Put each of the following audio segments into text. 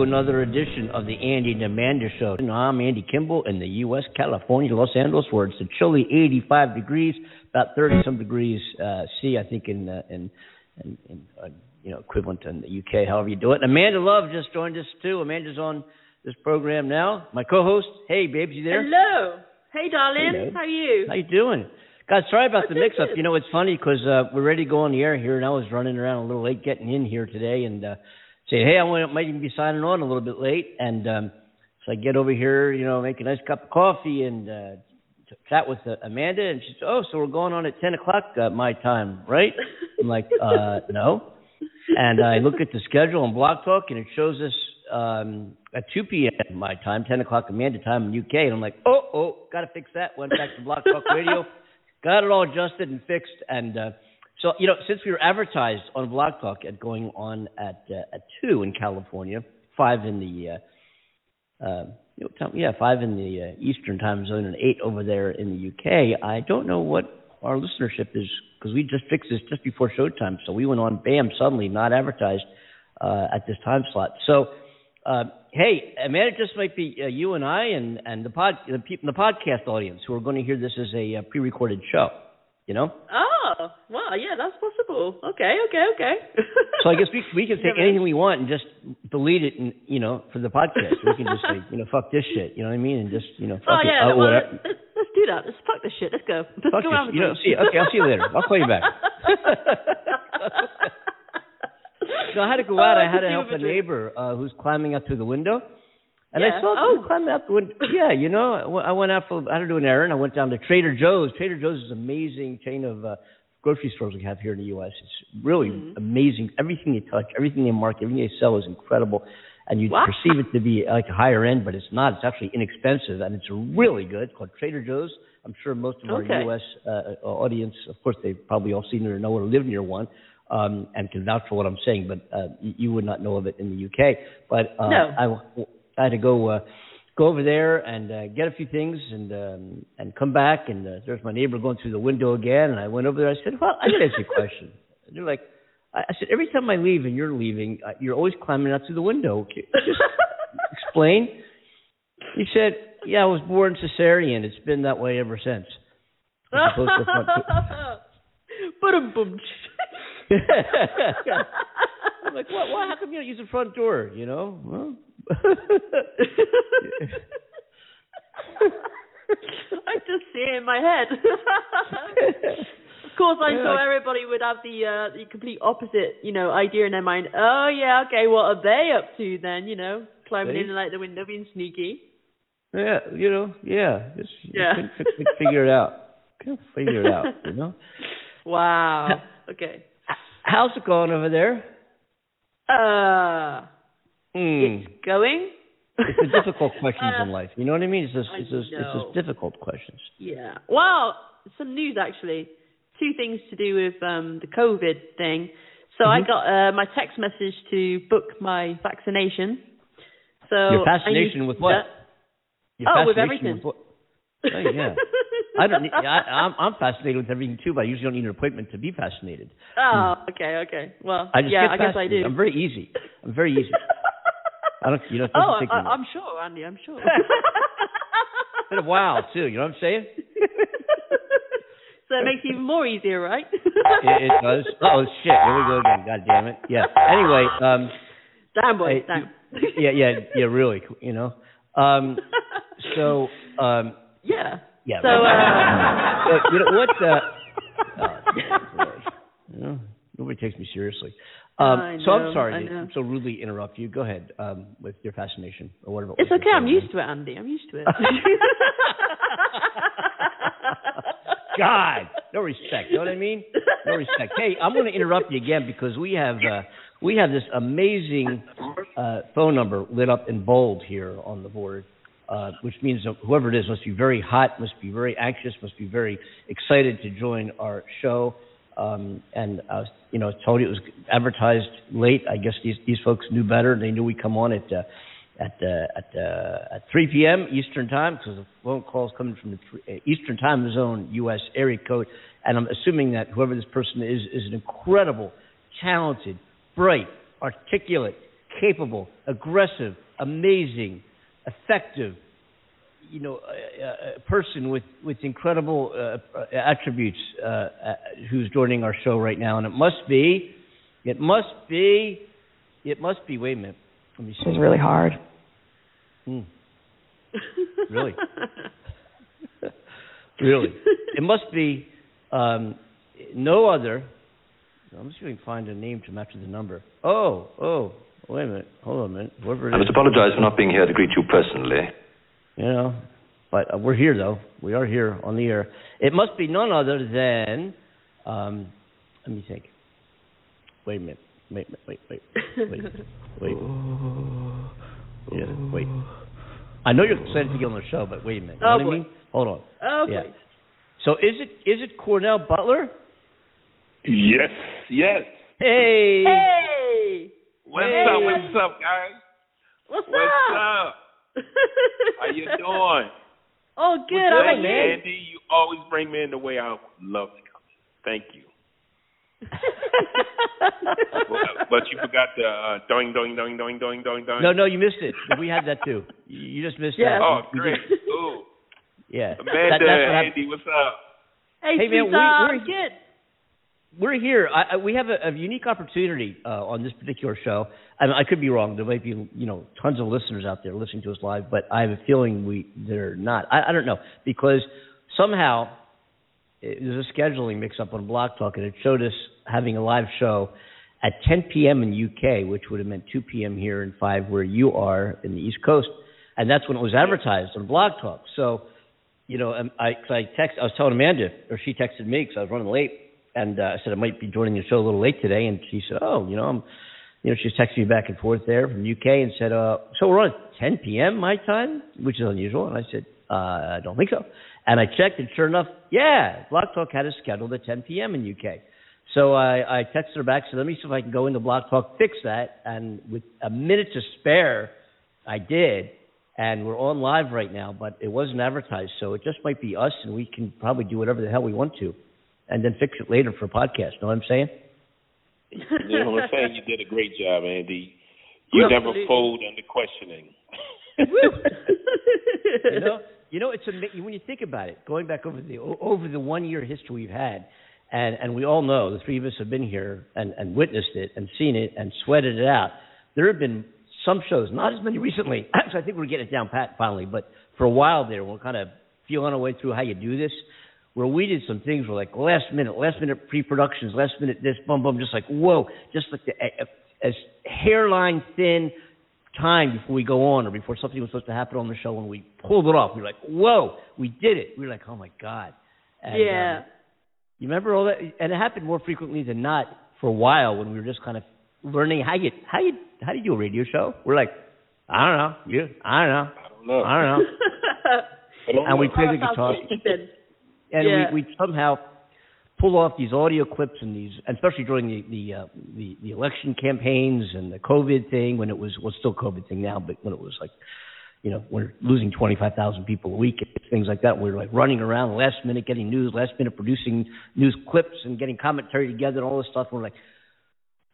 to another edition of the Andy and Amanda Show. I'm Andy Kimball in the U.S., California, Los Angeles, where it's a chilly 85 degrees, about 30 some degrees uh, C, I think, in uh, in, in, in uh, you know equivalent in the UK. However you do it. And Amanda Love just joined us too. Amanda's on this program now. My co-host. Hey, babes, you there? Hello. Hey, darling. How are you? How you doing? God, sorry about the Oh, mix-up. You know, it's funny 'cause uh, we're ready to go on the air here, and I was running around a little late getting in here today, and uh, say, hey, I want, might even be signing on a little bit late, and um, so I get over here, you know, make a nice cup of coffee and uh, t- chat with uh, Amanda, and she said, oh, so we're going on at ten o'clock uh, my time, right? I'm like, uh, no. And I look at the schedule on Blog Talk, and it shows us um, at 2 p.m. my time, 10 o'clock Amanda time in UK. And I'm like, oh, oh, got to fix that. Went back to Blog Talk Radio, got it all adjusted and fixed. And uh, so, you know, since we were advertised on Blog Talk at going on at uh, at 2 in California, 5 in the uh, uh, time, yeah, five in the uh, Eastern time zone and eight over there in the UK. I don't know what our listenership is because we just fixed this just before showtime, so we went on bam suddenly, not advertised uh, at this time slot. So, uh, hey, man, it just might be uh, you and I and and the pod the people the podcast audience who are going to hear this as a uh, pre-recorded show. You know, Oh, well, yeah, that's possible. Okay, okay, okay. so I guess we we can take anything we want and just delete it, and you know, for the podcast, we can just say, you know, fuck this shit. You know what I mean? And just you know, fuck oh, it, yeah, uh, well, whatever. let's, let's do that. Let's fuck this shit. Let's go. Let's Fuck go this. You know, see, okay, I'll see you later. I'll call you back. so I had to go out. Oh, I had to help a neighbor uh, who's climbing up through the window. And Yeah. I saw Oh. him climbing out the window. Yeah, you know, I went- out for I had to do an errand. I went down to Trader Joe's. Trader Joe's is an amazing chain of uh, grocery stores we have here in the U.S. It's really Mhm. amazing. Everything you touch, everything they market, everything they sell is incredible. And you Wow. perceive it to be like a higher end, but it's not. It's actually inexpensive, and it's really good. It's called Trader Joe's. I'm sure most of our Okay. U.S. Uh, audience, of course, they've probably all seen it or know or live near one, um, and can vouch for what I'm saying. But uh, you, you would not know of it in the UK. But uh, No. I, I had to go uh, go over there and uh, get a few things and um, and come back. And uh, there's my neighbor going through the window again. And I went over there. I said, "Well, I got to ask you a question." And they're like, I I said, "Every time I leave and you're leaving, uh, you're always climbing out through the window. Just explain." He said, "Yeah, I was born cesarean. It's been that way ever since." As opposed to front door. Ba-dum-bum. I'm like, what? What? How come you don't use the front door? You know? Well, I just see it in my head. of course, I'm Yeah, like- everybody would have the uh, the complete opposite, you know, idea in their mind. Oh yeah, okay, what are they up to then? You know, climbing They- in and out the window, being sneaky. yeah, you know, yeah. Just Yeah. couldn't fi- fi- figure it out. Couldn't figure it out. You know? Wow. Okay. How's it going over there? Uh, Hmm. it's going. It's the difficult questions Uh, in life. You know what I mean? It's just, it's just, it's just difficult questions. Yeah. Well, some news actually. Two things to do with um, the COVID thing. So I Mhm. got uh, my text message to book my vaccination. So Your I fascination with what? Your Oh, with everything. what? Oh, yeah. I don't. Need, I, I'm, I'm fascinated with everything too, but I usually don't need an appointment to be fascinated. Oh, okay, okay. Well, I just yeah, get I guess I do. I'm very easy. I'm very easy. I don't. You know, oh, I, I'm sure, Andy. I'm sure. been a while too. You know what I'm saying? so it makes it even more easier, right? It, it does. Oh shit! Here we go again. God damn it. Yeah. Anyway, um, Damn, boy, Hey, damn. yeah, yeah, yeah. Really, you know. Um, so, um, yeah. Yeah. So, uh, So, you know what? Uh, oh, you know, nobody takes me seriously. Um, I so I'm sorry to so rudely interrupt you. Go ahead um, with your fascination or whatever. It's okay. I'm used to it, Andy. I'm used to it. God, no respect. You know what I mean? No respect. Hey, I'm going to interrupt you again because we have uh, we have this amazing uh, phone number lit up in bold here on the board, uh, which means whoever it is must be very hot, must be very anxious, must be very excited to join our show. Um, and was, you know, told you it was advertised late. I guess these these folks knew better. They knew we come on at uh, at uh, at uh, at 3 p.m. Eastern time because the phone calls coming from the uh, Eastern time zone U.S. area code, and I'm assuming that whoever this person is is an incredible, talented, bright, articulate, capable, aggressive, amazing, effective, you know, a, a person with with incredible uh, attributes uh, uh, who's joining our show right now, and it must be, it must be, it must be. Wait a minute, let me see. This is really hard. Hmm. Really? really? It must be um, no other. I'm just going to find a name to match the number. Oh, oh, wait a minute. Hold on a minute. Whoever it I is. must apologize for not being here to greet you personally. You know, but uh, we're here though. We are here on the air. It must be none other than. Um, let me think. Wait a minute. Wait, wait, wait, wait, wait, wait. Yeah, wait. I know you're excited to get on the show, but wait a minute. You Oh, know what I mean? Hold on. oh, Yeah. So is it is it Cornell Butler? Yes, yes. Hey. Hey! What's Hey. up? What's up, guys? What's, What's up? up? How you doing? oh, good. We're How good, about man. Andy, you always bring me in the way I love to come. Thank you. But, but you forgot the uh, doing, doing, doing, doing, doing, doing, doing. No, no, you missed it. We had that too. You you just missed Yeah. that. Oh, great. did- Ooh. Yeah. Amanda, That- that's what happened. Andy, what's up? hey, Hey, man, we- sweetheart, we're- good. We're here. I, I, we have a, a unique opportunity uh, on this particular show. I, mean, I could be wrong. There might be, you know, tons of listeners out there listening to us live, but I have a feeling we they're not. I, I don't know because somehow it, there's a scheduling mix-up on Blog Talk, and it showed us having a live show at 10 p.m. in UK, which would have meant 2 p.m. here and 5 where you are in the East Coast, and that's when it was advertised on Blog Talk. So, you know, um, I I text, I was telling Amanda, or she texted me because I was running late, and uh, I said I might be joining the show a little late today, and she said, oh, you know, I'm, you know, she was texting me back and forth there from UK and said, uh, so we're on at 10 p.m. my time, which is unusual, and I said, uh, I don't think so. And I checked, and sure enough, yeah, Blog Talk had it scheduled at 10 p.m. in UK. So I, I texted her back, said, let me see if I can go into Blog Talk, fix that. And with a minute to spare, I did. And we're on live right now, but it wasn't advertised. So it just might be us, and we can probably do whatever the hell we want to and then fix it later for podcast. Know what I'm saying? You know what I'm saying? You did a great job, Andy. You never fold under questioning. you know, you know, it's amazing when you think about it. Going back over the over the one year history we've had, and and we all know the three of us have been here and and witnessed it and seen it and sweated it out. There have been some shows, not as many recently. so I think we're getting it down pat finally, but for a while there, we're kind of feeling our way through how you do this. Where we did some things where like last minute, last minute pre-productions, last minute this, bum bum, just like whoa, just like the, as hairline thin time before we go on or before something was supposed to happen on the show and we pulled it off. We were like, whoa, we did it. We were like, oh my God. And, yeah. um, you remember all that? And it happened more frequently than not for a while when we were just kind of learning how you, how you, how do you do a radio show? We're like, I don't know. You, I don't know. I don't know. I don't know. I don't and we know. played the guitar. Interesting. And Yeah. we, we somehow pull off these audio clips and these, and especially during the the, uh, the the election campaigns and the COVID thing when it was well still COVID thing now, but when it was like, you know, we're losing twenty five thousand people a week, things like that. We were like running around last minute getting news, last minute producing news clips and getting commentary together and all this stuff. We're like,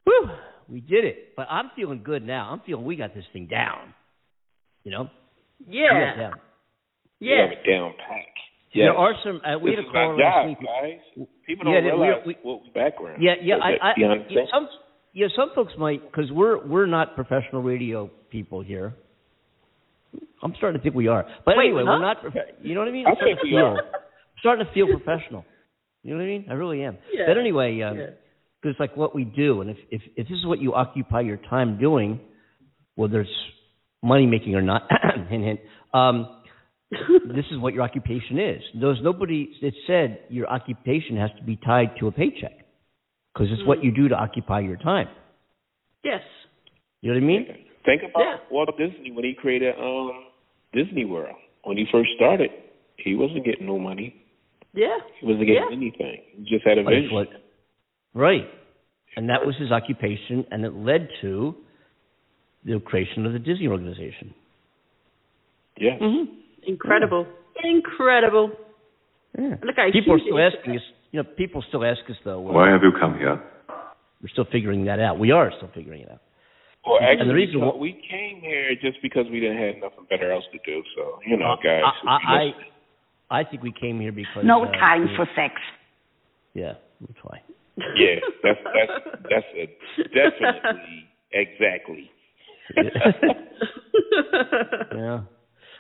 whew, we did it. But I'm feeling good now. I'm feeling we got this thing down. You know, Yeah. got it Yeah. down. Yeah. have it down pack. There are some. Uh, we this had a is caller our last week. guys. People Yeah, don't that we- realize we- what background. Yeah, yeah. I, I, you yeah, some, yeah, some folks might because we're we're not professional radio people here. I'm starting to think we are, but Wait, anyway, we're we're not. prof- You know what I mean? I I'm starting think to we feel, are. I'm starting to feel professional. You know what I mean? I really am. Yeah. But anyway, um, Yeah. because like what we do, and if if if this is what you occupy your time doing, whether it's money making or not, hint hint. Um, this is what your occupation is. There's nobody that said your occupation has to be tied to a paycheck because it's what you do to occupy your time. yes. You know what I mean? Think about Yeah. Walt Disney when he created um Disney World. When he first started, he wasn't getting no money. Yeah. He wasn't getting Yeah. anything. He just had a But vision. what- right. And that was his occupation, and it led to the creation of the Disney organization. Yes. Mm-hmm. Incredible. Incredible. Yeah. Look, I people are still interest. asking us. You know, people still ask us though. Why have you come here? We're still figuring that out. We are still figuring it out. Well, And actually, the reason we, we came here just because we didn't have nothing better else to do. So you know, guys. I, I, listen. I I think we came here because No uh, time we- for sex. Yeah, that's why. yeah, that's that's that's a definitely exactly. Yeah.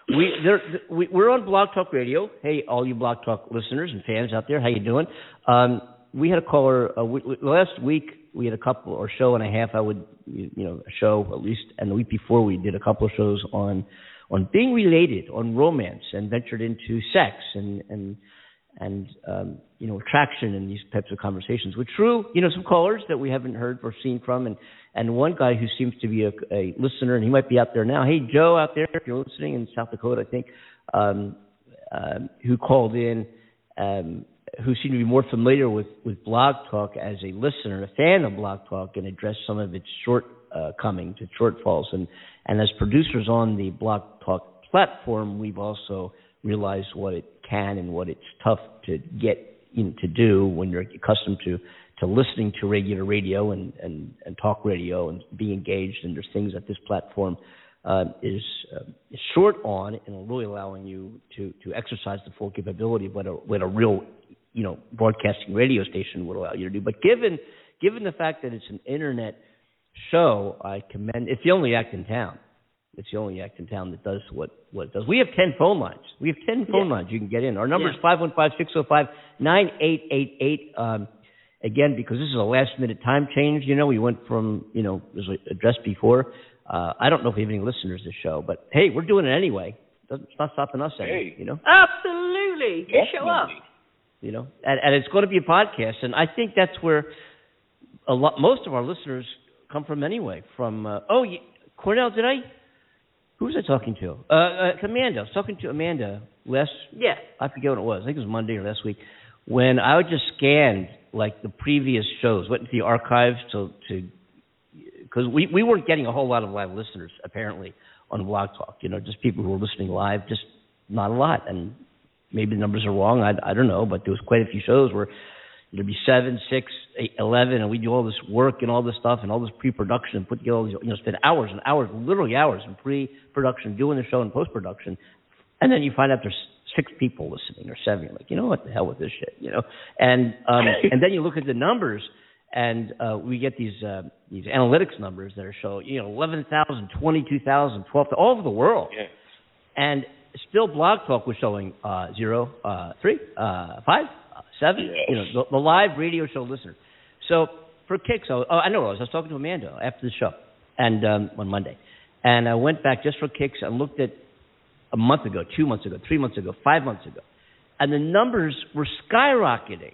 We there we we're on Blog Talk Radio. Hey, all you Blog Talk listeners and fans out there, how you doing? Um, we had a caller uh, we, last week. We had a couple or show and a half. I would you you know a show at least, and the week before we did a couple of shows on on being related, on romance, and ventured into sex and and and um, you know attraction and these types of conversations. With true, you know, some callers that we haven't heard or seen from, and and one guy who seems to be a, a listener, and he might be out there now. Hey, Joe, out there, if you're listening in South Dakota, I think, um, um, who called in, um, who seemed to be more familiar with with Blog Talk as a listener, a fan of Blog Talk, and addressed some of its shortcomings, its shortfalls, and and as producers on the Blog Talk platform, we've also realized what it can and what it's tough to get to do when you're accustomed to to listening to regular radio and, and, and talk radio and being engaged. And there's things that this platform uh, is, uh, is short on and really allowing you to, to exercise the full capability of what a, what a real you know broadcasting radio station would allow you to do. But given given the fact that it's an internet show, I commend. It's the only act in town. It's the only act in town that does what what it does. We have ten phone lines. We have ten phone Yeah. lines you can get in. Our number is Yeah. five one five six zero five nine eight eight eight. Again, because this is a last minute time change. You know, we went from you know as was addressed before. Uh, I don't know if we have any listeners to the show, but hey, we're doing it anyway. Doesn't, it's not stopping us any. You know Absolutely. You show up. You know, and, and it's going to be a podcast, and I think that's where a lot, most of our listeners come from anyway. From uh, oh, you, Cornell, did I? Who was I talking to? Uh, uh, Amanda. I was talking to Amanda last. Yeah. I forget what it was. I think it was Monday or last week. When I would just scanned like the previous shows, went into the archives to to because we we weren't getting a whole lot of live listeners apparently on Blog Talk. You know, just people who were listening live, just not a lot. And maybe the numbers are wrong. I I don't know, but there was quite a few shows where there'd be seven, six, eight, eleven, and we do all this work and all this stuff and all this pre-production and put together all these, you know, spend hours and hours, literally hours in pre-production doing the show and post-production, and then you find out there's six people listening or seven. You're like, you know what the hell with this shit, you know? And um, and then you look at the numbers, and uh, we get these uh, these analytics numbers that are showing, you know, eleven thousand, twenty-two thousand, twelve, all over the world. Yeah. And still, Blog Talk was showing uh, zero, uh, three, uh, five, uh, seven. Yes. You know, the, the live radio show listener. So for kicks, I was, oh, I know I was. I was talking to Amanda after the show, and um, on Monday, and I went back just for kicks and looked at a month ago, two months ago, three months ago, five months ago, and the numbers were skyrocketing.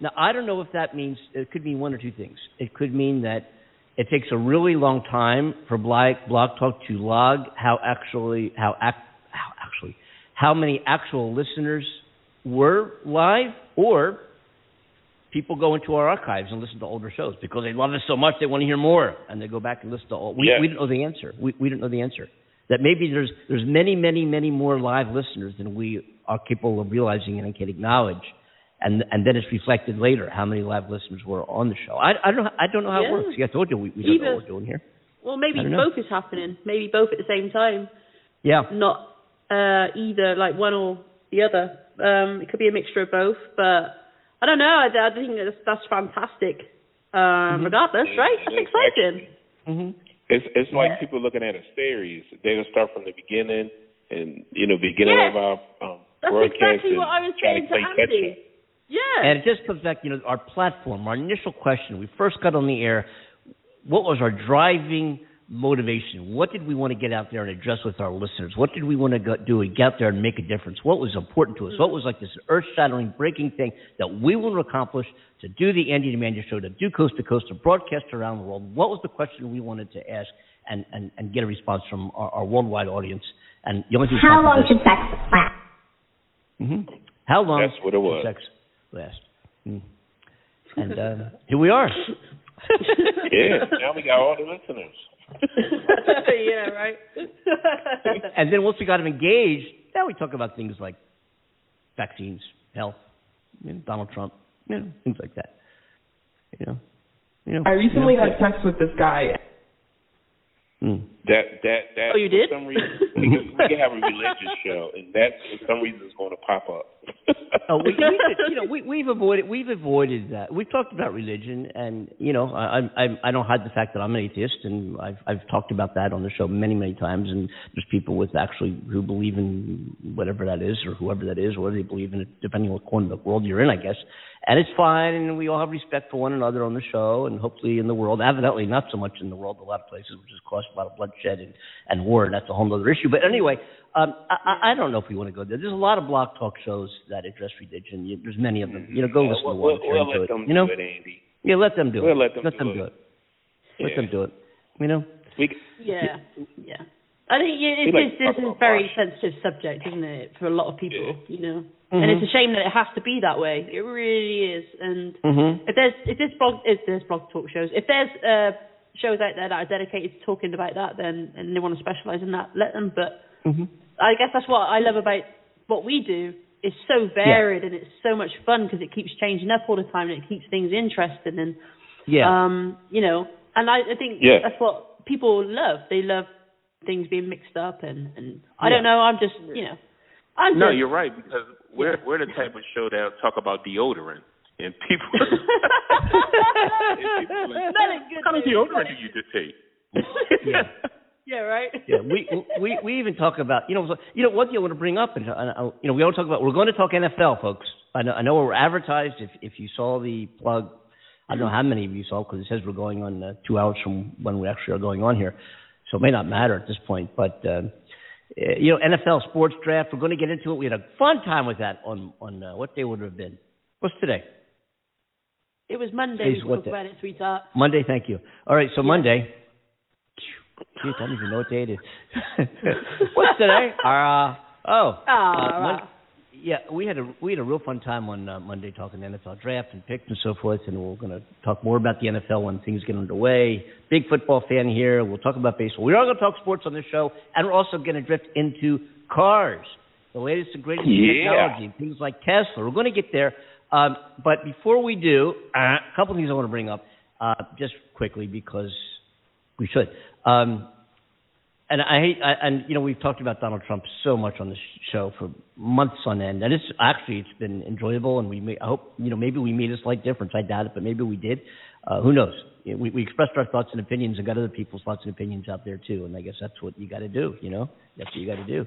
Now I don't know if that means it could mean one or two things. It could mean that it takes a really long time for Blog, Blog Talk to log how actually how, ac- how actually how many actual listeners were live, or people go into our archives and listen to older shows because they love us so much they want to hear more, and they go back and listen to all. We Yeah. we don't know the answer. We we don't know the answer. That maybe there's there's many many many more live listeners than we are capable of realizing and can acknowledge. And and then it's reflected later how many live listeners were on the show. I, I don't know, I don't know how Yeah. it works. Yeah, I told you we, we don't know what we're doing here. Well, maybe both is happening. Maybe both at the same time. Yeah, Not uh, either like one or the other. Um, it could be a mixture of both, but I don't know. I, I think that's, that's fantastic. Um, Regardless, right? That's Exactly. exciting. hmm It's it's like people looking at a series. They'll start from the beginning and you know beginning Yeah. of our um, That's broadcast exactly what I was try saying to to Andy. Yeah. And it just comes back, you know, our platform, our initial question. We first got on the air. What was our driving motivation? What did we want to get out there and address with our listeners? What did we want to go, do and get out there and make a difference? What was important to us? What was like this earth-shattering, breaking thing that we want to accomplish to do the Andy and Amanda show, to do coast to coast, to broadcast around the world? What was the question we wanted to ask and, and, and get a response from our, our worldwide audience? And the only thing How long should sex last? hmm How long That's what it was. should sex last? Mm. And uh, here we are. Yeah, now we got all the listeners. yeah, right. and then once we got them engaged, now we talk about things like vaccines, health, you know, Donald Trump, you know, things like that. You know, you know. I recently you know, had sex with this guy. Hmm. That that that Oh, you for did? some reason because we can have a religious show and that for some reason is going to pop up. Oh, we, we could, you know, we, we've avoided we've avoided that. We've talked about religion, and you know, I I I don't hide the fact that I'm an atheist, and I've I've talked about that on the show many many times. And there's people with actually who believe in whatever that is, or whoever that is, or whether they believe in it, depending on what corner of the world you're in, I guess. And it's fine, and we all have respect for one another on the show, and hopefully in the world. Evidently, not so much in the world. A lot of places, which has caused a lot of bloodshed and and war, and that's a whole other issue. But anyway, um, I, I I don't know if we want to go there. There's a lot of blog talk shows that address religion. You, there's many of them. You know, go listen we'll, to one. we'll, you're we'll let it. them You know, do it, Andy. yeah, let them do We'll it. let them let do them it. do it. Let Yeah. them do it. You know. We, Yeah, yeah. I think yeah, it, like this, this is a very sensitive subject, isn't it, for a lot of people? Yeah. You know, Mhm. and it's a shame that it has to be that way. It really is. And Mm-hmm. if there's if this blog if there's blog talk shows, if there's uh, shows out there that are dedicated to talking about that, then and they want to specialize in that, let them. But Mm-hmm. I guess that's what I love about what we do. It's so varied and it's so much fun because it keeps changing up all the time and it keeps things interesting and Yeah. um, you know, and I, I think Yeah. that's what people love. They love things being mixed up, and and I Yeah. don't know. I'm just, you know, I'm No, just. you're right because we're we're the type of show that talk about deodorant and people. and people like, good, what kind of deodorant do you take? Yeah. yeah, right. yeah, we we we even talk about you know you know one thing I want to bring up and uh, you know we don't talk about we're going to talk NFL folks. I know I know we're advertised. If if you saw the plug, I don't know how many of you saw because it says we're going on uh, two hours from when we actually are going on here, so it may not matter at this point. But uh, you know NFL sports draft, we're going to get into it. We had a fun time with that on on uh, what day would it have been? What's today? It was Monday. Today's We what day? about it, sweetheart. Monday, thank you. All right, so Monday. Jeez, I don't even know what day it is. What's today? Uh, oh. Uh, Mon- yeah, we had a we had a real fun time on uh, Monday talking NFL draft and picks and so forth, and we're going to talk more about the NFL when things get underway. Big football fan here. We'll talk about baseball. We are going to talk sports on this show, and we're also going to drift into cars, the latest and greatest Yeah. technology, things like Tesla. We're going to get there, um, but before we do, uh, a couple of things I want to bring up uh, just quickly because we should. Um, and I hate, I, and you know, we've talked about Donald Trump so much on this show for months on end, and it's actually it's been enjoyable, and we may, I hope, you know, maybe we made a slight difference. I doubt it, but maybe we did. Uh, who knows? You know, We, we expressed our thoughts and opinions, and got other people's thoughts and opinions out there too. And I guess that's what you got to do. You know, that's what you got to do.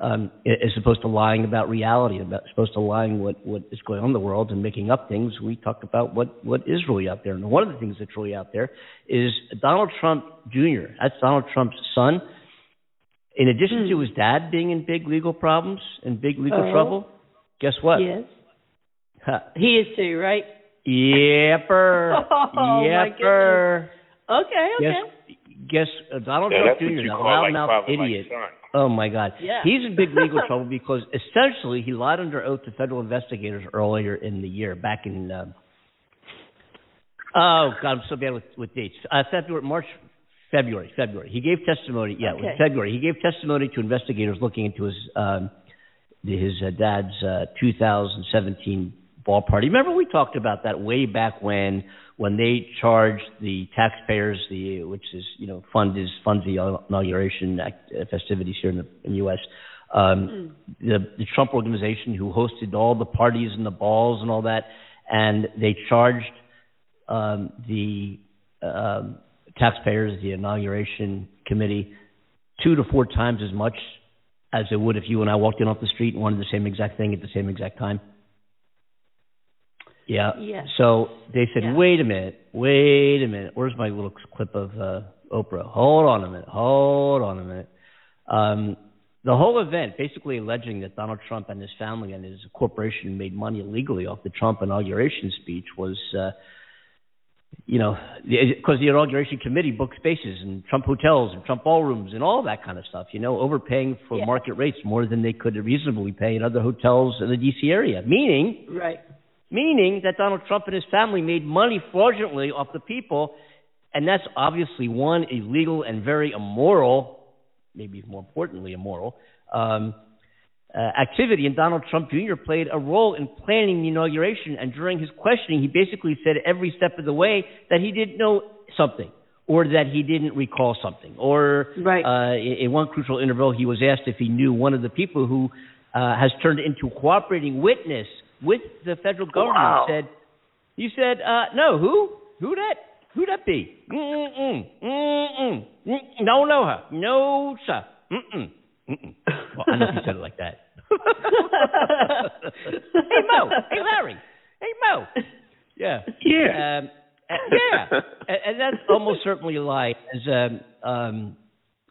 Um, as opposed to lying about reality, about supposed to lying what what is going on in the world and making up things. We talked about what what is really out there, and one of the things that's really out there is Donald Trump Jr. That's Donald Trump's son. In addition to his dad being in big legal problems and big legal Oh. trouble, guess what? Yes. Ha, He is too, right? Yepper. Oh, my Yepper. Okay, okay. Guess, guess uh, Donald Yeah, Trump Jr., you the call like loudmouth like idiot. son. Oh my God. Yeah. He's in big legal trouble because essentially he lied under oath to federal investigators earlier in the year, back in. Uh, oh God, I'm so bad with with dates. Uh, February, March, February, February. He gave testimony. Yeah, it was February. He gave testimony to investigators looking into his um, his uh, dad's uh, 2017 ball party. Remember we talked about that way back when when they charged the taxpayers, the which is you know fund is funds the inauguration act, uh, festivities here in the, in the U.S. Um, the, the Trump organization who hosted all the parties and the balls and all that, and they charged um, the um, taxpayers, the inauguration committee, two to four times as much as it would if you and I walked in off the street and wanted the same exact thing at the same exact time. Yeah. Yeah. So they said, Yeah. wait a minute, wait a minute. Where's my little clip of uh, Oprah? Hold on a minute. Hold on a minute. Um, the whole event, basically alleging that Donald Trump and his family and his corporation made money illegally off the Trump inauguration speech, was, uh, you know, because the inauguration committee booked spaces in Trump hotels and Trump ballrooms and all that kind of stuff. You know, overpaying for Yeah. market rates more than they could reasonably pay in other hotels in the D.C. area. Meaning, Right. Meaning that Donald Trump and his family made money fraudulently off the people, and that's obviously one illegal and very immoral, maybe more importantly immoral, um, uh, activity. And Donald Trump Jr. played a role in planning the inauguration. And during his questioning, he basically said every step of the way that he didn't know something. or that he didn't recall something, or Right. uh, in, in one crucial interval, he was asked if he knew one of the people who uh, has turned into a cooperating witness with the federal government. Wow. Said, he said, uh, no, who? Who that? Who that be? Mm-mm, mm-mm, mm-mm. No, know her. No, sir. Mm-mm, mm-mm. Well, I know if he said it like that. hey, Mo. Hey, Larry. Hey, Mo. Yeah. Yeah. Um, uh, yeah, and, and that's almost certainly a lie. As um, um,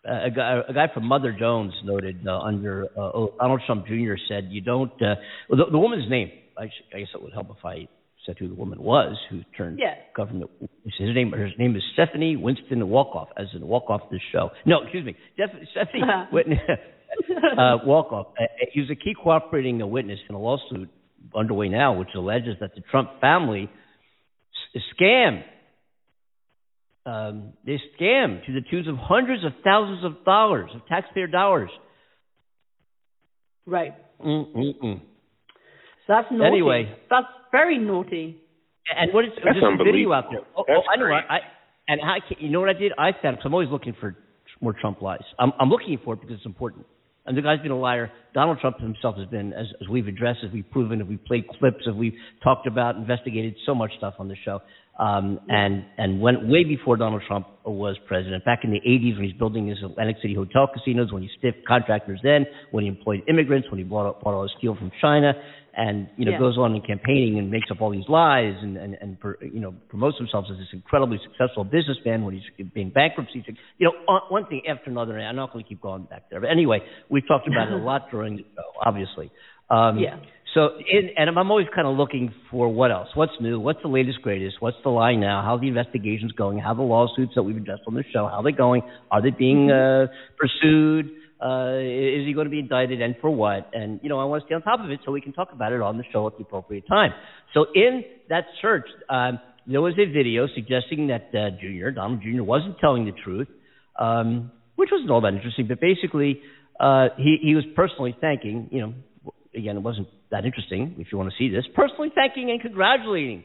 a guy, a guy from Mother Jones noted uh, under uh, oh, Donald Trump Jr. said, "You don't." Uh, well, the, the woman's name. I, sh- I guess it would help if I said who the woman was who turned Yeah. government. His name. Her name is Stephanie Winston Wolkoff, as in Walkoff this show. No, excuse me, Steph- Stephanie Whitney, uh, Wolkoff. Uh, he was a key cooperating uh, witness in a lawsuit underway now, which alleges that the Trump family s- scammed. Um, they scam to the tune of hundreds of thousands of dollars of taxpayer dollars. right. Mm-mm-mm. So that's naughty. Anyway. That's very naughty. And what is That's there's a video out there? Oh, That's oh, I know. great. I, I and I can, you know what I did? I found because I'm always looking for more Trump lies. I'm, I'm looking for it because it's important. And the guy's been a liar. Donald Trump himself has been, as, as we've addressed, as we've proven, as we've played clips, as we've talked about, investigated so much stuff on the show. Um, and and went way before Donald Trump was president. Back in the 80s, when he's building his Atlantic City hotel casinos, when he stiffed contractors, then when he employed immigrants, when he bought, up- bought all his steel from China, and you know Yeah. goes on in campaigning and makes up all these lies and and and per, you know promotes himself as this incredibly successful businessman when he's being bankruptcy. You know, one thing after another. And I'm not going to keep going back there, but anyway, we've talked about it a lot during the show, obviously. Um, Yeah. So, in, and I'm always kind of looking for what else, what's new, what's the latest, greatest, what's the lie now, how the investigation's going, how the lawsuits that we've addressed on the show, how they going, are they being uh, pursued, uh, is he going to be indicted, and for what? And you know, I want to stay on top of it so we can talk about it on the show at the appropriate time. So, in that search, um, there was a video suggesting that uh, Junior Donald Jr. wasn't telling the truth, um, which wasn't all that interesting, but basically, uh, he he was personally thanking, you know again, it wasn't that interesting if you want to see this, personally thanking and congratulating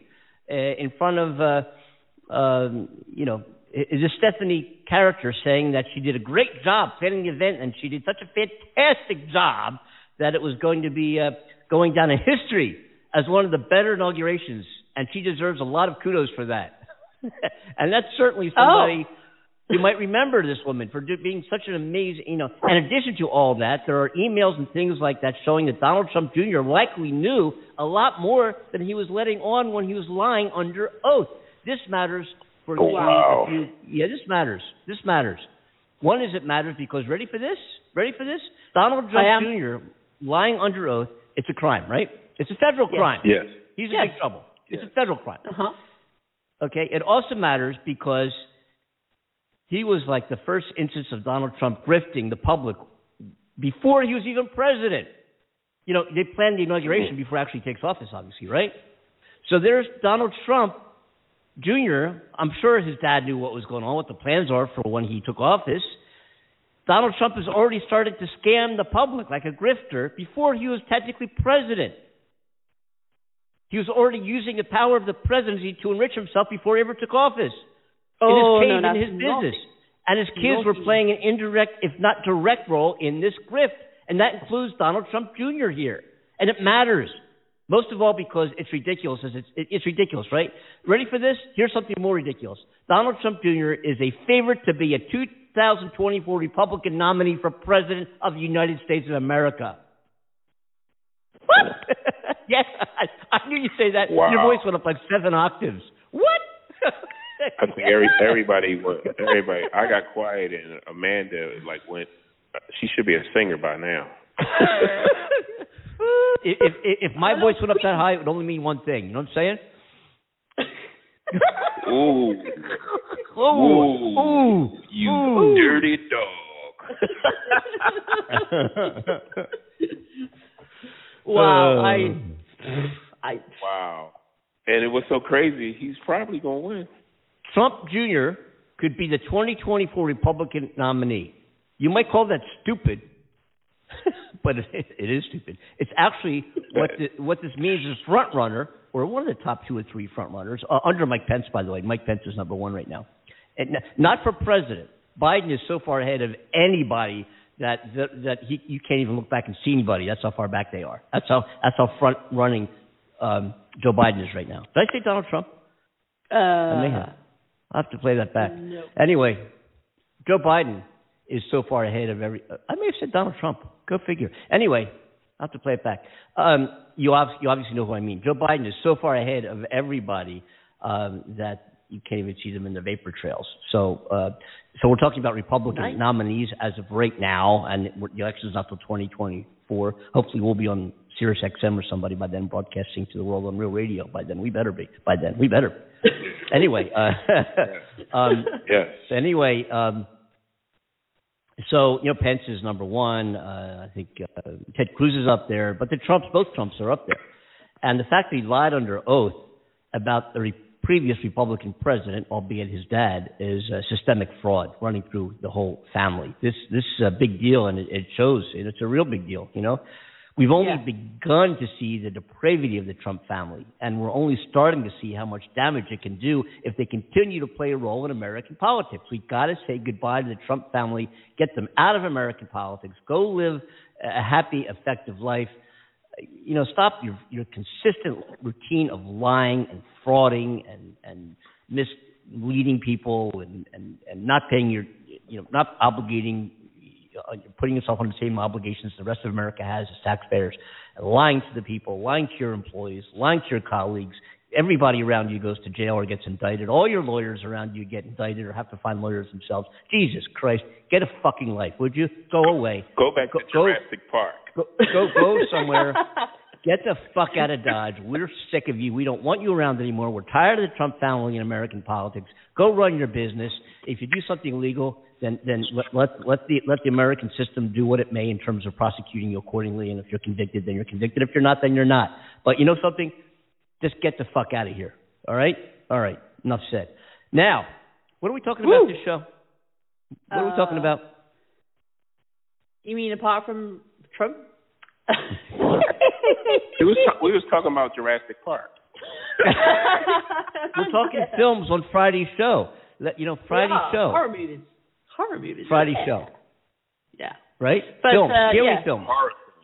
uh, in front of, uh, um, you know, is a Stephanie character saying that she did a great job planning the event and she did such a fantastic job that it was going to be uh, going down in history as one of the better inaugurations, and she deserves a lot of kudos for that. and that's certainly somebody you might remember this woman for being such an amazing, you know. In addition to all that, there are emails and things like that showing that Donald Trump Jr. likely knew a lot more than he was letting on when he was lying under oath. This matters for Oh, wow. If you, yeah, this matters. This matters. One is it matters because ready for this? Ready for this? Donald Trump. Jr. lying under oath. It's a crime, right? It's a federal Yes. crime. Yes. He's in Yes. big trouble. It's a federal crime. Uh huh. Okay, it also matters because he was like the first instance of Donald Trump grifting the public before he was even president. You know, they planned the inauguration mm-hmm. before he actually takes office, obviously, right? So there's Donald Trump Jr. I'm sure his dad knew what was going on, what the plans are for when he took office. Donald Trump has already started to scam the public like a grifter before he was technically president. He was already using the power of the presidency to enrich himself before he ever took office. Oh, in his no, cave, that's in his naughty. business. And his kids were playing an indirect, if not direct role in this grift. And that includes Donald Trump Jr. here. And it matters. Most of all because it's ridiculous. It's, it, it's ridiculous, right? Ready for this? Here's something more ridiculous. Donald Trump Jr. is a favorite to be a 2024 Republican nominee for President of the United States of America. What? yes, I, I knew you'd say that. Your voice went up like seven octaves. What? I think every everybody went. Everybody. I got quiet and Amanda like went. She should be a singer by now. if, if if my voice went up that high, it would only mean one thing. You know what I'm saying? Ooh, Ooh, ooh, Ooh, you ooh. dirty dog. Wow. Uh, I. I. wow. And it was so crazy. He's probably gonna win. Trump Jr. could be the 2024 Republican nominee. You might call that stupid, but it, it is stupid. It's actually what the, what this means is front runner or one of the top two or three front runners uh, under Mike Pence. By the way, Mike Pence is number one right now. And not for president. Biden is so far ahead of anybody that that, that he, you can't even look back and see anybody. That's how far back they are. That's how that's how front running um, Joe Biden is right now. Did I say Donald Trump? I may Uh, have. I'll have to play that back. No. Anyway, Joe Biden is so far ahead of every. I may have said Donald Trump. Go figure. Anyway, I'll have to play it back. Um, you, obviously, you obviously know who I mean. Joe Biden is so far ahead of everybody um, that you can't even see them in the vapor trails. So, uh, so we're talking about Republican Nice. nominees as of right now, and the election is not till 2024. Hopefully, we'll be on Sirius XM or somebody by then, broadcasting to the world on real radio. By then, we better be. By then, we better. Anyway, uh, um, Yes. anyway, um, so you know Pence is number one. Uh, I think uh, Ted Cruz is up there, but the Trumps, both Trumps, are up there. And the fact that he lied under oath about the re- previous Republican president, albeit his dad, is uh, systemic fraud running through the whole family. This this is a big deal, and it, it shows. And it's a real big deal. You know, we've only Yeah. begun to see the depravity of the Trump family, and we're only starting to see how much damage it can do if they continue to play a role in American politics. We've got to say goodbye to the Trump family, get them out of American politics, go live a happy, effective life. You know, stop your your consistent routine of lying and frauding and and misleading people and and and not paying your you know not obligating uh, putting yourself under the same obligations the rest of America has as taxpayers, lying to the people, lying to your employees, lying to your colleagues. Everybody around you goes to jail or gets indicted. All your lawyers around you get indicted or have to find lawyers themselves. Jesus Christ, get a fucking life, would you? Go away. Go back Go- to go- Jurassic Park. Go go, go somewhere. Get the fuck out of Dodge. We're sick of you. We don't want you around anymore. We're tired of the Trump family in American politics. Go run your business. If you do something legal, then then let let, let the let the American system do what it may in terms of prosecuting you accordingly. And if you're convicted, then you're convicted. If you're not, then you're not. But you know something? Just get the fuck out of here. All right? All right. Enough said. Now, what are we talking about this show? What are we talking Uh, about? You mean apart from Trump? We was ta- we was talking about Jurassic Park. We're talking films on Friday's show. You know Friday's Yeah, show. Horror movies. Horror movies. Friday's yeah. show, Yeah. right? But, film, uh, scary yeah. film.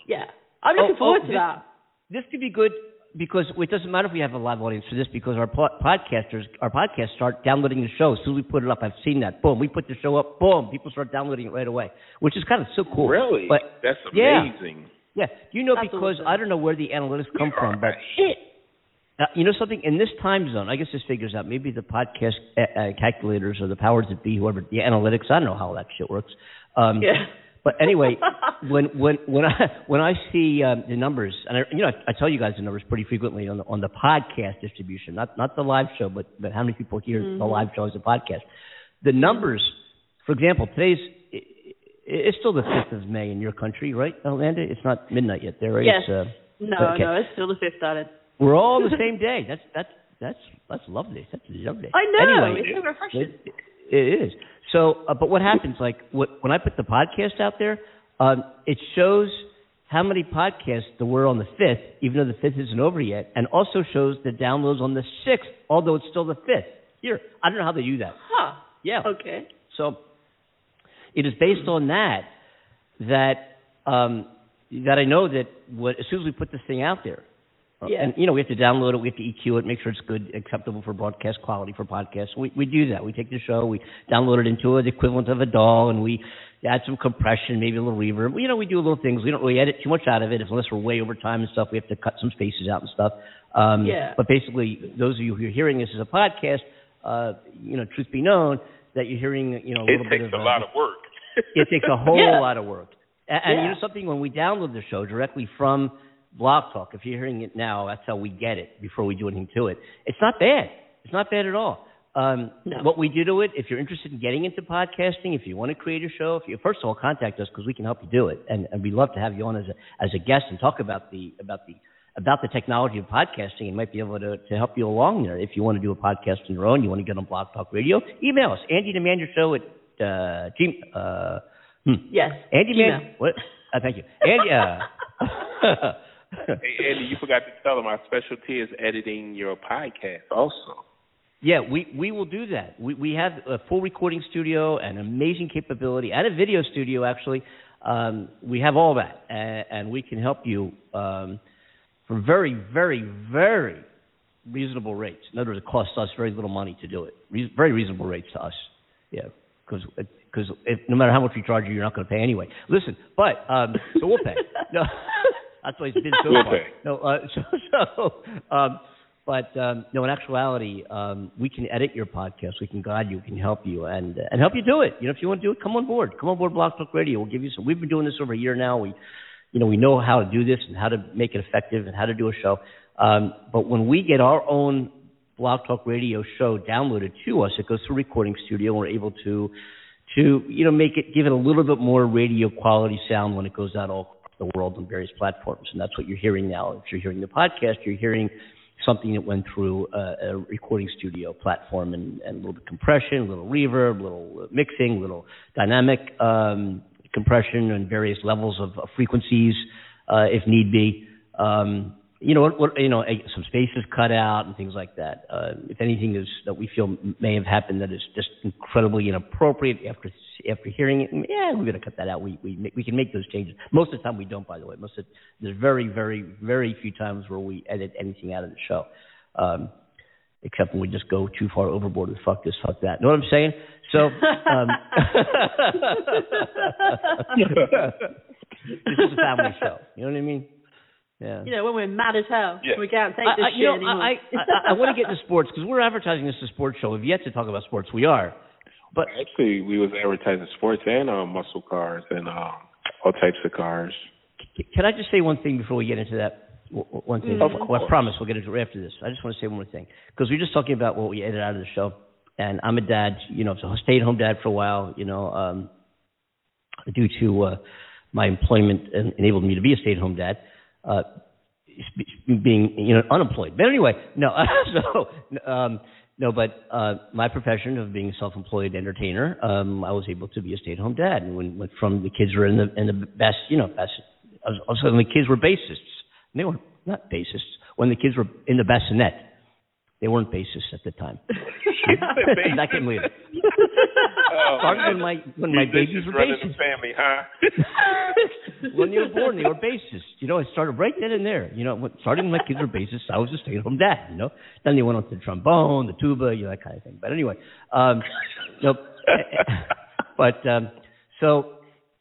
Yeah. I'm Oh, looking forward oh, to this- that. This could be good because it doesn't matter if we have a live audience for this because our po- podcasters, our podcasts start downloading the show as soon as we put it up. I've seen that. Boom, we put the show up. Boom, people start downloading it right away, which is kind of so cool. Really? But That's amazing. yeah, you know That's because awesome. I don't know where the analytics come from, but a Uh, you know something? In this time zone, I guess this figures out. Maybe the podcast uh, uh, calculators or the powers that be, whoever the analytics. I don't know how that shit works. Um, Yeah. But anyway, when when when I when I see um, the numbers, and I, you know I, I tell you guys the numbers pretty frequently on the on the podcast distribution, not not the live show, but but how many people hear the live show as a podcast? The numbers, for example, today's i- i- it's still the fifth of May in your country, right, Amanda? It's not midnight yet there, right? Yes. Uh, No, Okay. no, it's still the fifth on it. We're all on the same day. That's that's that's that's lovely. That's lovely. I know. Anyway, it's so refreshing. it, it is. So, uh, but what happens? Like what, when I put the podcast out there, um, it shows how many podcasts there were on the fifth, even though the fifth isn't over yet, and also shows the downloads on the sixth, although it's still the fifth. Here, I don't know how they do that. Huh. Yeah. Okay. So it is based on that that um, that I know that what, as soon as we put this thing out there, uh, Yeah. and you know we have to download it, we have to EQ it, make sure it's good, acceptable for broadcast quality for podcasts. We we do that. We take the show, we download it into the equivalent of a DAW, and we add some compression, maybe a little reverb. You know, we do a little things. We don't really edit too much out of it, unless we're way over time and stuff. We have to cut some spaces out and stuff. Um, Yeah. But basically, those of you who are hearing this as a podcast, uh, you know, truth be known, that you're hearing, you know, a It little bit of it. It takes of a uh, lot of work. it takes a whole Yeah. lot of work. And, and you know something, when we download the show directly from Blog Talk, if you're hearing it now, that's how we get it before we do anything to it. It's not bad. It's not bad at all. Um, No. What we do to it, if you're interested in getting into podcasting, if you want to create a show, if you first of all contact us because we can help you do it, and, and we'd love to have you on as a as a guest and talk about the about the about the technology of podcasting and might be able to, to help you along there. If you want to do a podcast on your own, you want to get on Blog Talk Radio, email us, Andy Demand Your Show at uh, G, uh, hmm. Yes. Andy. Man, what? Uh, thank you, Andy. Uh, Hey, Andy, you forgot to tell them our specialty is editing your podcast also. Yeah, we we will do that. We we have a full recording studio, an amazing capability, and a video studio actually. Um, we have all that, and, and we can help you um, for very, very, very reasonable rates. In other words, it costs us very little money to do it. Re- very reasonable rates to us. Yeah, because because no matter how much we charge you, you're not going to pay anyway. Listen, but um, so we'll pay. No, that's why it's been so far. No, uh, so so. Um, but um, no, in actuality, um, we can edit your podcast. We can guide you. We can help you and and help you do it. You know, if you want to do it, come on board. Come on board, Blog Talk Radio. We'll give you some. We've been doing this over a year now. We, you know, we know how to do this and how to make it effective and how to do a show. Um, but when we get our own Blog Talk Radio show downloaded to us, it goes through Recording Studio. and We're able to to you know make it give it a little bit more radio quality sound when it goes out all the world on various platforms, and that's what you're hearing now. If you're hearing the podcast, you're hearing something that went through a, a recording studio platform and, and a little bit compression, a little reverb, a little mixing, a little dynamic um, compression and various levels of, of frequencies uh, if need be. Um, you know, what, what, you know, some spaces cut out and things like that. Uh, if anything is that we feel may have happened that is just incredibly inappropriate after after hearing it, yeah, we're going to cut that out. We we we can make those changes. Most of the time, we don't. By the way, most of there's very very very few times where we edit anything out of the show, um, except when we just go too far overboard and fuck this, fuck that. Know what I'm saying? So. Um, this is a family show. You know what I mean? Yeah. You know, when we're mad as hell, Yeah. we can't take this I, shit know, anymore. I, I, I want to get into sports because we're advertising this as a sports show. We've yet to talk about sports. We are, but Actually, we was advertising sports and um, muscle cars and um, all types of cars. can I just say one thing before we get into that? W- w- One thing. Of Well, I promise we'll get into it after this. I just want to say one more thing because we're just talking about what we edit out of the show. And I'm a dad. You know, so I stayed home dad for a while. You know, um, due to uh, my employment enabled me to be a stay-at-home dad. Uh, being you know unemployed. But anyway, no. so um, no, but uh, my profession of being a self-employed entertainer, um, I was able to be a stay-at-home dad, and when, when from the kids were in the in the best, you know, best. Also, when the kids were bassists, and they were not bassists. When the kids were in the bassinet, they weren't bassists at the time. I can believe it. Oh, Started when my when my babies were bassists. the family, huh? when they were born, they were bassists. You know, I started right then and there. You know, when, starting when my kids were bassists, I was a stay-at-home dad. You know, then they went on to the trombone, the tuba, you know, that kind of thing. But anyway, um, no, but um, so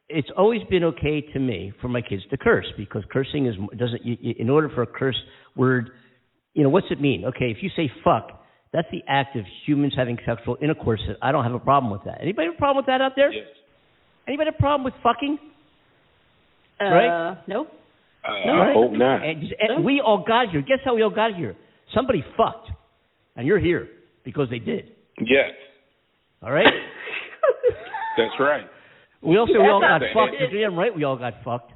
it's always been okay to me for my kids to curse because cursing is doesn't. You, you, in order for a curse word, you know, what's it mean? Okay, if you say fuck. That's the act of humans having sexual intercourse. I don't have a problem with that. Anybody have a problem with that out there? yes. Anybody have a problem with fucking? uh, right? Nope. Uh, No, I right? hope not. And, and we all got here. Guess how we all got here? Somebody fucked, and you're here because they did. Yes, All right. that's right. we also we all got Yes. fucked. You're damn right. We all got fucked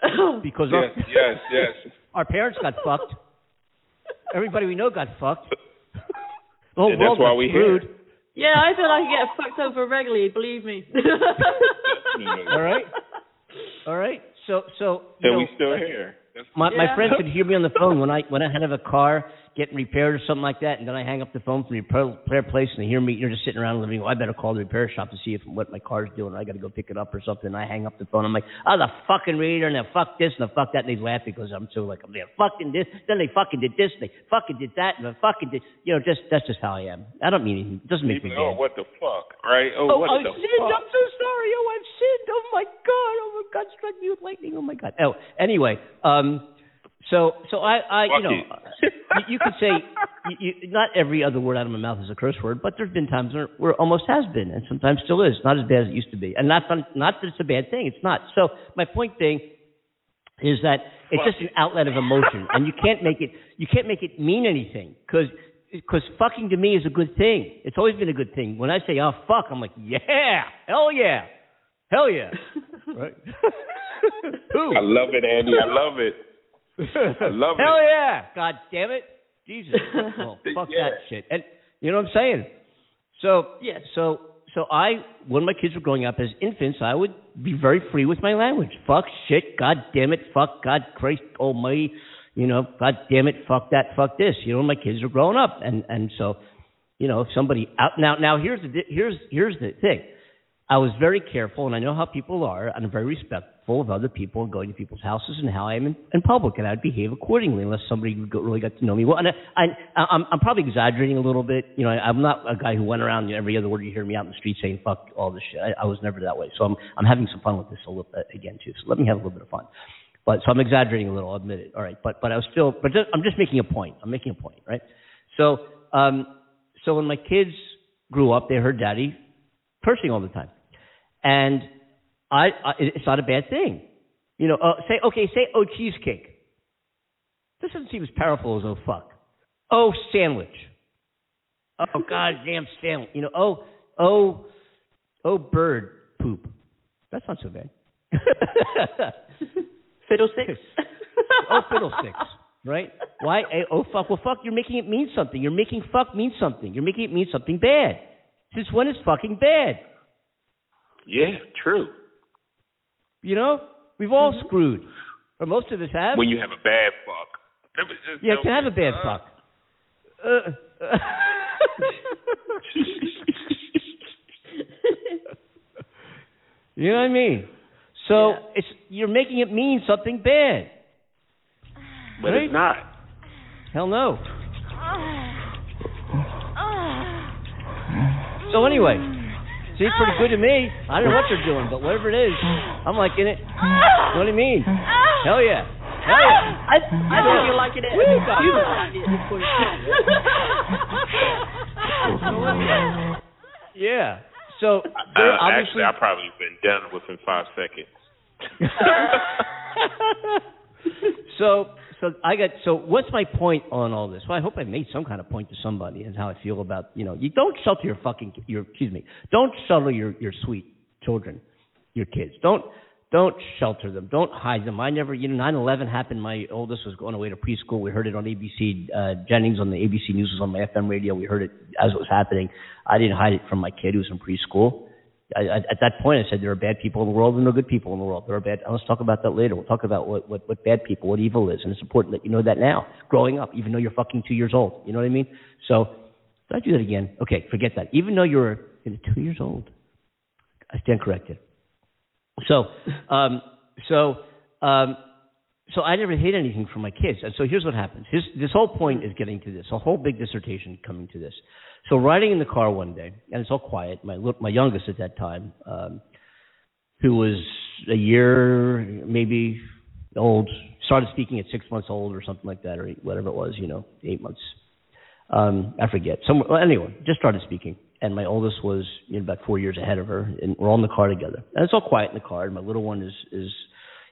because Yes, our, yes, yes. our parents got fucked. Everybody we know got fucked. The whole And that's world why we screwed. here. yeah, I feel like I get fucked over regularly. Believe me. All right. All right. So so And know, we still here. That's My my Yeah. friends could hear me on the phone when I when I have a car getting repaired or something like that, and then I hang up the phone from the repair, place, and they hear me. You're just sitting around living. Well, I better call the repair shop to see if what my car's doing. I got to go pick it up or something. I hang up the phone. I'm like, oh, the fucking reader, and then fuck this, and the fuck that, and they laugh because I'm so like, I'm there fucking this. Then they fucking did this, and they fucking did that, and they fucking did. You know, just that's just how I am. I don't mean anything. It doesn't make me People, oh, bad. what the fuck, right? Oh, Oh, what I've the sinned. fuck? I'm so sorry. Oh, I've sinned. Oh my God. Oh my God, struck me with lightning. Oh my God. Oh, anyway, um, so so I I you know you, you could say you, you, not every other word out of my mouth is a curse word, but there's been times where, where it almost has been, and sometimes still is. Not as bad as it used to be, and not not that it's a bad thing. It's not. So my point being is that it's just an outlet of emotion, and you can't make it you can't make it mean anything because because fucking to me is a good thing. It's always been a good thing. When I say oh fuck, I'm like yeah, hell yeah, hell yeah, right? Who? I love it, Andy. I love it. I love it. Hell yeah! God damn it, Jesus! Well, oh, fuck Yeah. that shit. And you know what I'm saying? So yeah, So so I, when my kids were growing up as infants, I would be very free with my language. Fuck, shit, God damn it, fuck, God, Christ Almighty. You know, God damn it, fuck that, fuck this. You know, when my kids are growing up, and and so, you know, if somebody out now now here's the here's here's the thing. I was very careful, and I know how people are, and I'm very respectful of other people and going to people's houses and how I am in, in public, and I'd behave accordingly unless somebody really got to know me well. And I, I, I'm, I'm probably exaggerating a little bit. You know, I, I'm not a guy who went around you know, every other word you hear me out in the street saying "fuck" all this shit. I, I was never that way. So I'm, I'm having some fun with this a little bit again too. So let me have a little bit of fun. But so I'm exaggerating a little. I'll admit it. All right, but but I was still. But just, I'm just making a point. I'm making a point, right? So um, so when my kids grew up, they heard daddy cursing all the time. And I, I it's not a bad thing. You know, uh, say okay, say oh cheesecake. This doesn't seem as powerful as oh fuck. Oh sandwich. Oh goddamn sandwich. You know, oh oh oh bird poop. That's not so bad. Fiddlesticks. oh fiddlesticks. Right? Why? eh, Oh fuck. Well, fuck. You're making it mean something. You're making fuck mean something. You're making it mean something bad. Since when is fucking bad? Yeah, true. You know, we've all screwed, or most of us have. When you have a bad fuck. That was just yeah, no- can have a bad fuck. Uh, you know what I mean? So Yeah. it's you're making it mean something bad. but right? it's not. Hell no. So anyway, seems pretty good to me. I don't know what they're doing, but whatever it is, I'm liking it. You know what I mean? Hell yeah. Hell yeah. I, I think you're liking it. Woo, You God. like it. Yeah. So Uh, they're obviously actually, I probably been done within five seconds. so so I got so what's my point on all this? Well, I hope I made some kind of point to somebody and how I feel about you know you don't shelter your fucking your excuse me don't shelter your your sweet children, your kids. Don't don't shelter them. Don't hide them. I never you know 9/11 happened. My oldest was going away to preschool. We heard it on ABC uh, Jennings on the ABC News was on my FM radio. We heard it as it was happening. I didn't hide it from my kid who was in preschool. I, at that point, I said there are bad people in the world and there are good people in the world. There are bad. Let's talk about that later. We'll talk about what, what, what bad people, what evil is, and it's important that you know that now, growing up, even though you're fucking two years old. You know what I mean? So, did I do that again? Okay, forget that. Even though you're two years old, I stand corrected. So, um, so, um, so I never hid anything from my kids. And so here's what happens. His, this whole point is getting to this. A whole big dissertation coming to this. So riding in the car one day, and it's all quiet. My my youngest at that time, um, who was a year maybe old, started speaking at six months old or something like that, or whatever it was. You know, eight months. Um, I forget. Some well, anyway, just started speaking. And my oldest was you know, about four years ahead of her, and we're all in the car together. And it's all quiet in the car. And my little one is is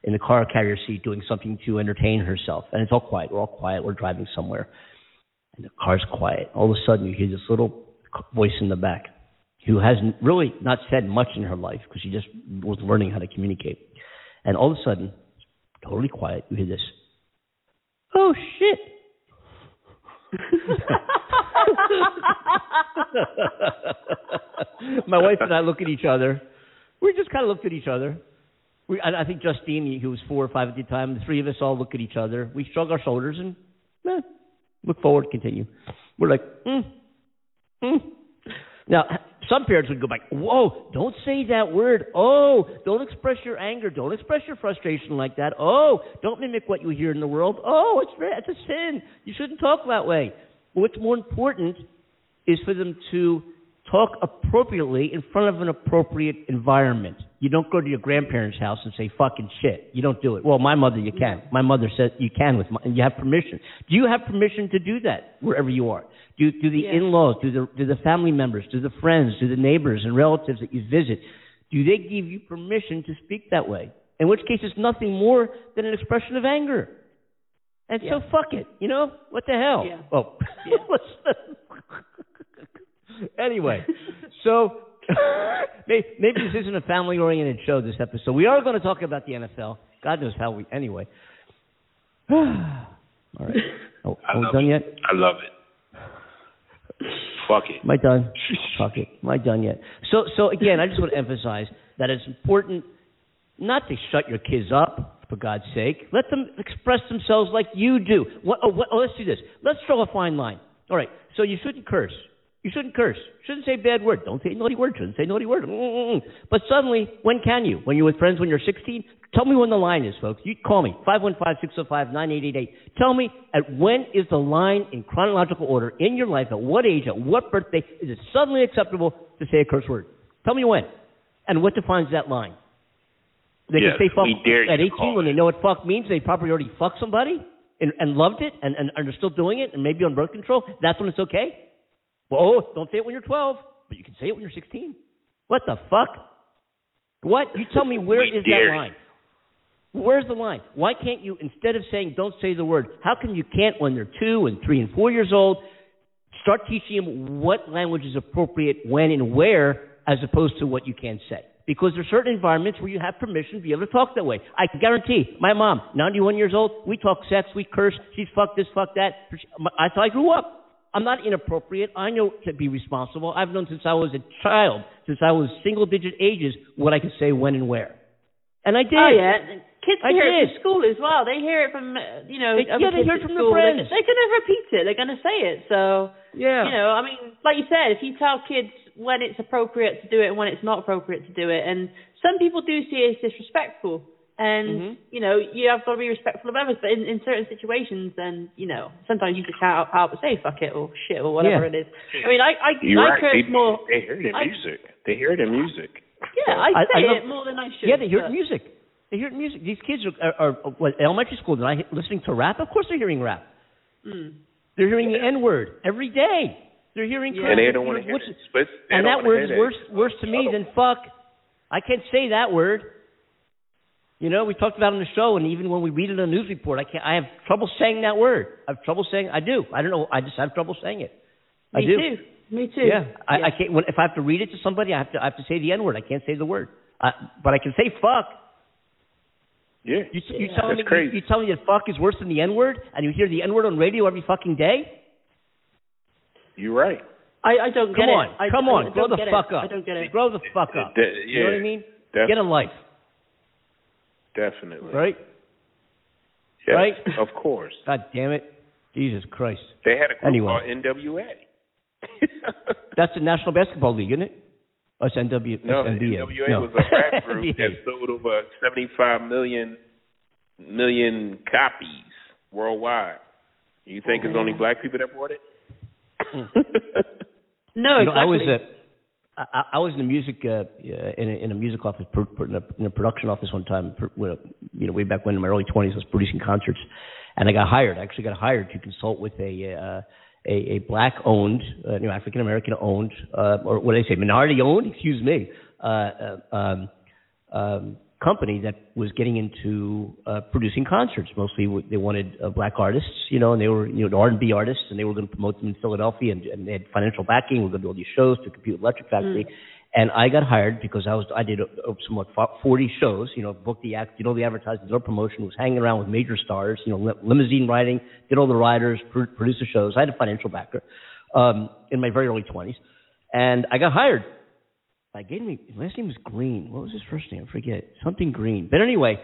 in the car carrier seat doing something to entertain herself. And it's all quiet. We're all quiet. We're driving somewhere. And the car's quiet. All of a sudden, you hear this little voice in the back who hasn't really not said much in her life because she just was learning how to communicate. And all of a sudden, totally quiet, you hear this, oh shit. My wife and I look at each other. We just kind of looked at each other. We, I, I think Justine, who was four or five at the time, the three of us all look at each other. We shrug our shoulders and eh, look forward, continue. We're like, mm, mm. Now, some parents would go back, whoa, don't say that word. Oh, don't express your anger. Don't express your frustration like that. Oh, don't mimic what you hear in the world. Oh, it's, it's a sin. You shouldn't talk that way. What's more important is for them to talk appropriately in front of an appropriate environment. You don't go to your grandparents' house and say fucking shit. You don't do it. Well, my mother, you can. My mother said you can with my, and you have permission. Do you have permission to do that wherever you are? Do, do the in-laws, do the, do the family members, do the friends, do the neighbors and relatives that you visit, do they give you permission to speak that way? In which case it's nothing more than an expression of anger. And Yeah. so fuck it, you know? What the hell? Yeah. Oh. Yeah. The- anyway, so may- maybe this isn't a family-oriented show. This episode, we are going to talk about the NFL. God knows how we. Anyway. All right. Oh, I are we done it. yet? I love it. Fuck it. Am I done? Fuck it. Am I done yet? So, so again, I just want to emphasize that it's important not to shut your kids up, for God's sake. Let them express themselves like you do. What, oh, what, oh, let's do this. Let's draw a fine line. All right, so you shouldn't curse. You shouldn't curse. Shouldn't say bad word. Don't say naughty word. Shouldn't say naughty word. Mm-mm-mm. But suddenly, when can you? When you're with friends when you're 16? Tell me when the line is, folks. You call me, 515-605-9888. Tell me at when is the line in chronological order in your life, at what age, at what birthday, is it suddenly acceptable to say a curse word? Tell me when. And what defines that line? They Yes, can say fuck we dare you at 18 when they know what fuck means. They probably already fucked somebody and, and loved it and, and are still doing it and maybe on birth control. That's when it's okay. Well, oh, don't say it when you're 12, but you can say it when you're 16. What the fuck? What? You tell me where is that line? Where's the line? Why can't you, instead of saying don't say the word, how come you can't when they're two and three and four years old, start teaching them what language is appropriate when and where as opposed to what you can say? Because there are certain environments where you have permission to be able to talk that way. I can guarantee my mom, 91 years old, we talk sex, we curse, she's fuck this, fuck that. That's how I grew up. I'm not inappropriate. I know to be responsible. I've known since I was a child, since I was single digit ages, what I could say when and where. And I did. Oh yeah, kids I hear it did. from school as well. They hear it from you know They- yeah, they hear it from their school. They're- friends. They're, gonna repeat it. They're gonna say it. So Yeah. you know, I mean, like you said, if you tell kids when it's appropriate to do it and when it's not appropriate to do it, and some people do see it as disrespectful, and Mhm. you know, you have got to be respectful of others. But in, in certain situations, then you know, sometimes you just can't help out but say fuck it or shit or whatever Yeah. it is. I mean, I I, You're I right. curse They, more. they hear it in I- music. They hear it in music. Yeah, I I- I say love- it more than I should. Yeah, they hear but- it in music. They hear it in music. These kids are, are, are what, elementary school. They're not listening to rap. Of course, they're hearing rap. Mm. They're hearing the N word every day. They're hearing. Yeah. And they don't want to hear it. They And that word is worse worse to me than fuck. I can't say that word. You know, we talked about it on the show, and even when we read it in a news report, I can't. I have trouble saying that word. I have trouble saying. I do. I don't know. I just have trouble saying it. I do. too. Me too. Yeah, I, I can't. When, if I have to read it to somebody, I have to. I have to say the N word. I can't say the word. Uh, but I can say fuck. Yeah. You, you Yeah. telling That's me crazy. You, you telling me that fuck is worse than the N word, and you hear the N word on radio every fucking day? You're right. I, I don't get Come it. on, I, come I, on, I grow don't the fuck it. up. I don't get it. Grow the fuck up. That- you know what I mean? def- Get a life, Definitely. right? Yes, right? Of course. God damn it, Jesus Christ! They had a group Anyway. called NWA. That's the National Basketball League, isn't it? Oh, it's NW. no, it's NBA. NWA no. was a rap group that sold over 75 million million copies worldwide. You think it's only black people that bought it? No, You know. I was uh, I, I was in a music uh, in, a, in a music office, in, a, in a production office one time. You know, way back when in my early twenties, I was producing concerts, and I got hired. I actually got hired to consult with a uh, a, a black-owned, uh, you know, African American owned, uh, or what do they say, minority-owned? Excuse me. Uh, uh, um, um, company that was getting into uh, producing concerts. Mostly, they wanted uh, black artists, you know, and they were, you know, R&B artists, and they were going to promote them in Philadelphia, and, and they had financial backing. We are going to do all these shows to compete with Electric Factory. And I got hired because I was I did uh, uh, somewhat 40 shows, you know, booked the act, did all the advertising, did all promotion, was hanging around with major stars, you know, li- limousine riding, did all the riders, pr- produced the shows. I had a financial backer um, in my very early 20s, and I got hired. I gave me his last name was Green. What was his first name? I forget. Something Green. But anyway,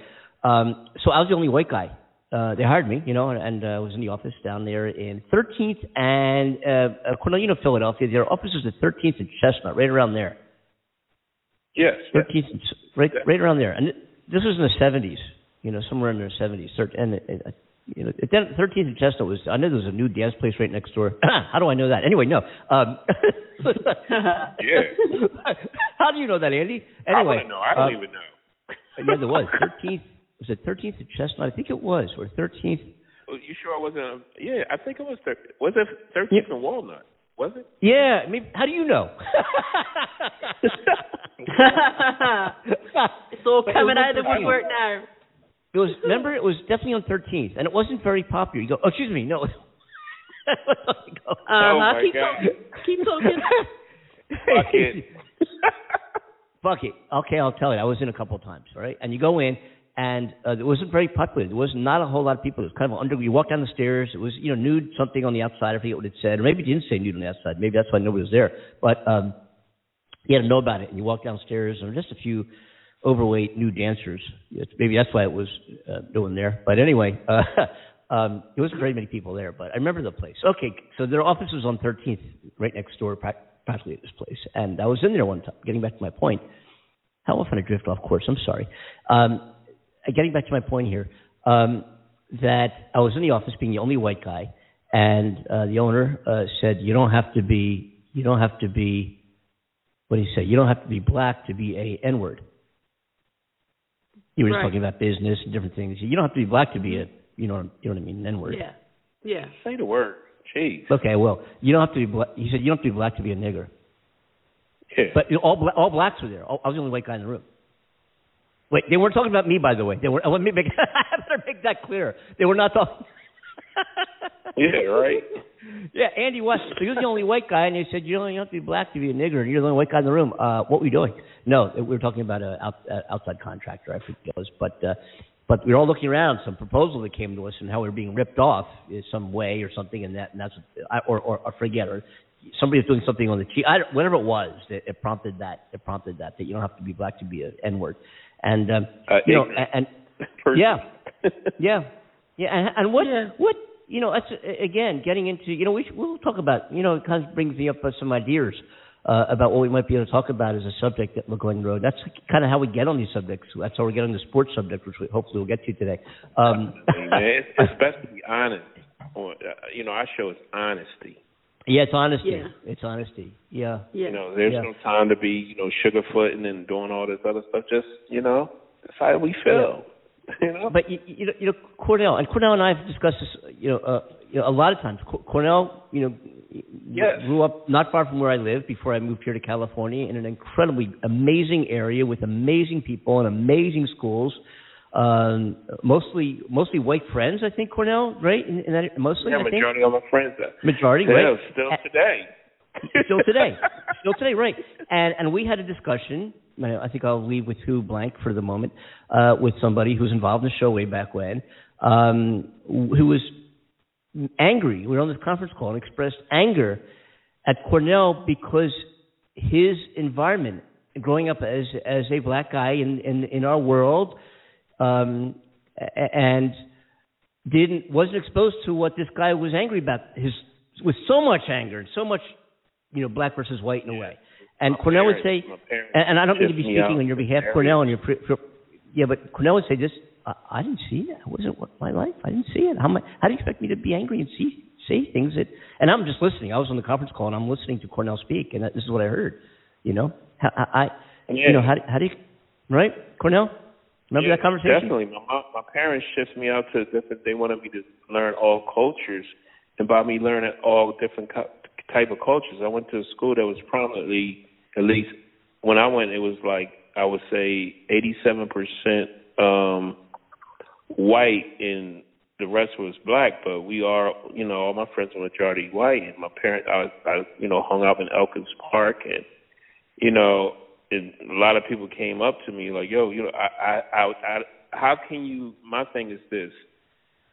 um, so I was the only white guy. Uh, they hired me, you know, and, and uh, I was in the office down there in 13th and uh, uh, Cornell, you know, Philadelphia. Their office was at 13th and Chestnut, right around there. yes. yes. 13th, and, s- right, right around there. And this was in the 70s, you know, somewhere in the 70s. Thir- And it, you know, then 13th and Chestnut was. I know there was a new dance place right next door. How do I know that? Anyway, no. Um, Yeah. How do you know that, Andy? Anyway, I don't know. I don't uh, even know. yeah, there was 13th. Was it 13th and Chestnut? I think it was, or 13th. Oh, You sure it wasn't? Yeah, I think it was. Thir- was it Thirteenth and Walnut? Was it? Yeah, maybe. How do you know? it's all But it coming out of the woodwork now. It was. Remember, it was definitely on 13th, and it wasn't very popular. You go, oh, excuse me, no. Uh-huh. Oh, my keep God. talking. Keep talking. Fuck it. Fuck it. Okay, I'll tell you. I was in a couple of times, all right? And you go in, and uh, it wasn't very popular. There was not a whole lot of people. It was kind of under. You walk down the stairs. It was, you know, nude something on the outside. I forget what it said, or maybe it didn't say nude on the outside. Maybe that's why nobody was there. But um, you had to know about it. And you walk downstairs, and just a few overweight new dancers. It's, maybe that's why it was uh, doing there. But anyway, uh, um, there wasn't very many people there. But I remember the place. Okay, so their office was on 13th, right next door, practically at this place. And I was in there one time. Getting back to my point, how often I drift off course. I'm sorry. Um, getting back to my point here, um, that I was in the office being the only white guy, and uh, the owner uh, said, "You don't have to be. You don't have to be." What did he say? You don't have to be black to be a N word. You were just Right. talking about business and different things. You don't have to be black to be a. You know. You know what I mean? N word. Yeah. Yeah. Say the word. Jeez. Okay. Well, you don't have to be. Black. He said you don't have to be black to be a nigger. Yeah. But you know, all bla- all blacks were there. All, I was the only white guy in the room. Wait, they weren't talking about me, by the way. They were. Oh, let me make. I better make that clear. They were not talking. yeah, right. Yeah, Andy West. So you're the only white guy, and they said you don't, you don't have to be black to be a nigger, and you're the only white guy in the room. Uh, what were you doing? No, we were talking about a out, uh, outside contractor. I forget it was, but uh, but we were all looking around. Some proposal that came to us, and how we were being ripped off in some way or something, and that and that's I, or, or or forget or somebody was doing something on the cheek. I whatever it was, it, it prompted that. It prompted that that you don't have to be black to be an N word, and um, Uh, you know, ignorant. and, yeah, yeah, yeah, and, and what Yeah. what you know that's again getting into you know we should, we'll talk about you know it kind of brings me up with some ideas uh, about what we might be able to talk about as a subject that we're McGowan Road. That's kind of how we get on these subjects. That's how we get on the sports subject, which we, hopefully we'll get to today. Um, it's, it's best to be honest. Or, uh, you know, our show is honesty. yeah, it's honesty. Yeah. It's honesty. Yeah. Yeah. You know, there's Yeah. no time to be, you know, sugarfooting and doing all this other stuff. Just, you know, that's how we feel. You know. But you, you know, you know, Cornell and Cornell and I have discussed this, you know, uh, you know, a lot of times. Cor- Cornell, you know, Yes. grew up not far from where I live before I moved here to California in an incredibly amazing area with amazing people and amazing schools. Um, mostly, mostly white friends, I think. Cornell, right? In, in that, mostly, yeah, I think. majority of my friends. Are. Majority, yeah, right? still today. Still today, still today, right? And and we had a discussion. I think I'll leave with who blank for the moment. Uh, with somebody who was involved in the show way back when, um, who was angry. We were on this conference call and expressed anger at Cornell because his environment, growing up as as a black guy in in, in our world, um, and didn't wasn't exposed to what this guy was angry about. His with so much anger and so much, you know, black versus white in a way. And My Cornell would say, parents- my parents and, and I don't mean to be speaking on your behalf. Cornell, and your, pre, pre, yeah, but Cornell would say this. I, I didn't see that. It wasn't what my life. I didn't see it. How am I, How do you expect me to be angry and see say things that? And I'm just listening. I was on the conference call and I'm listening to Cornell speak, and that, this is what I heard. You know, how, I, I you know, how, do- how do you, right, Cornell? Remember Yeah, that conversation? Definitely. My my parents shipped me out to different. They wanted me to learn all cultures, and by me learning all different type of cultures, I went to a school that was prominently, at least when I went, it was like I would say eighty-seven percent um white, and the rest was black. But we are, you know, all my friends are majority white, and my parents, I, I, you know, hung out in Elkins Park, and you know, and a lot of people came up to me like, "Yo, you know, I, I, I, I how can you?" My thing is this: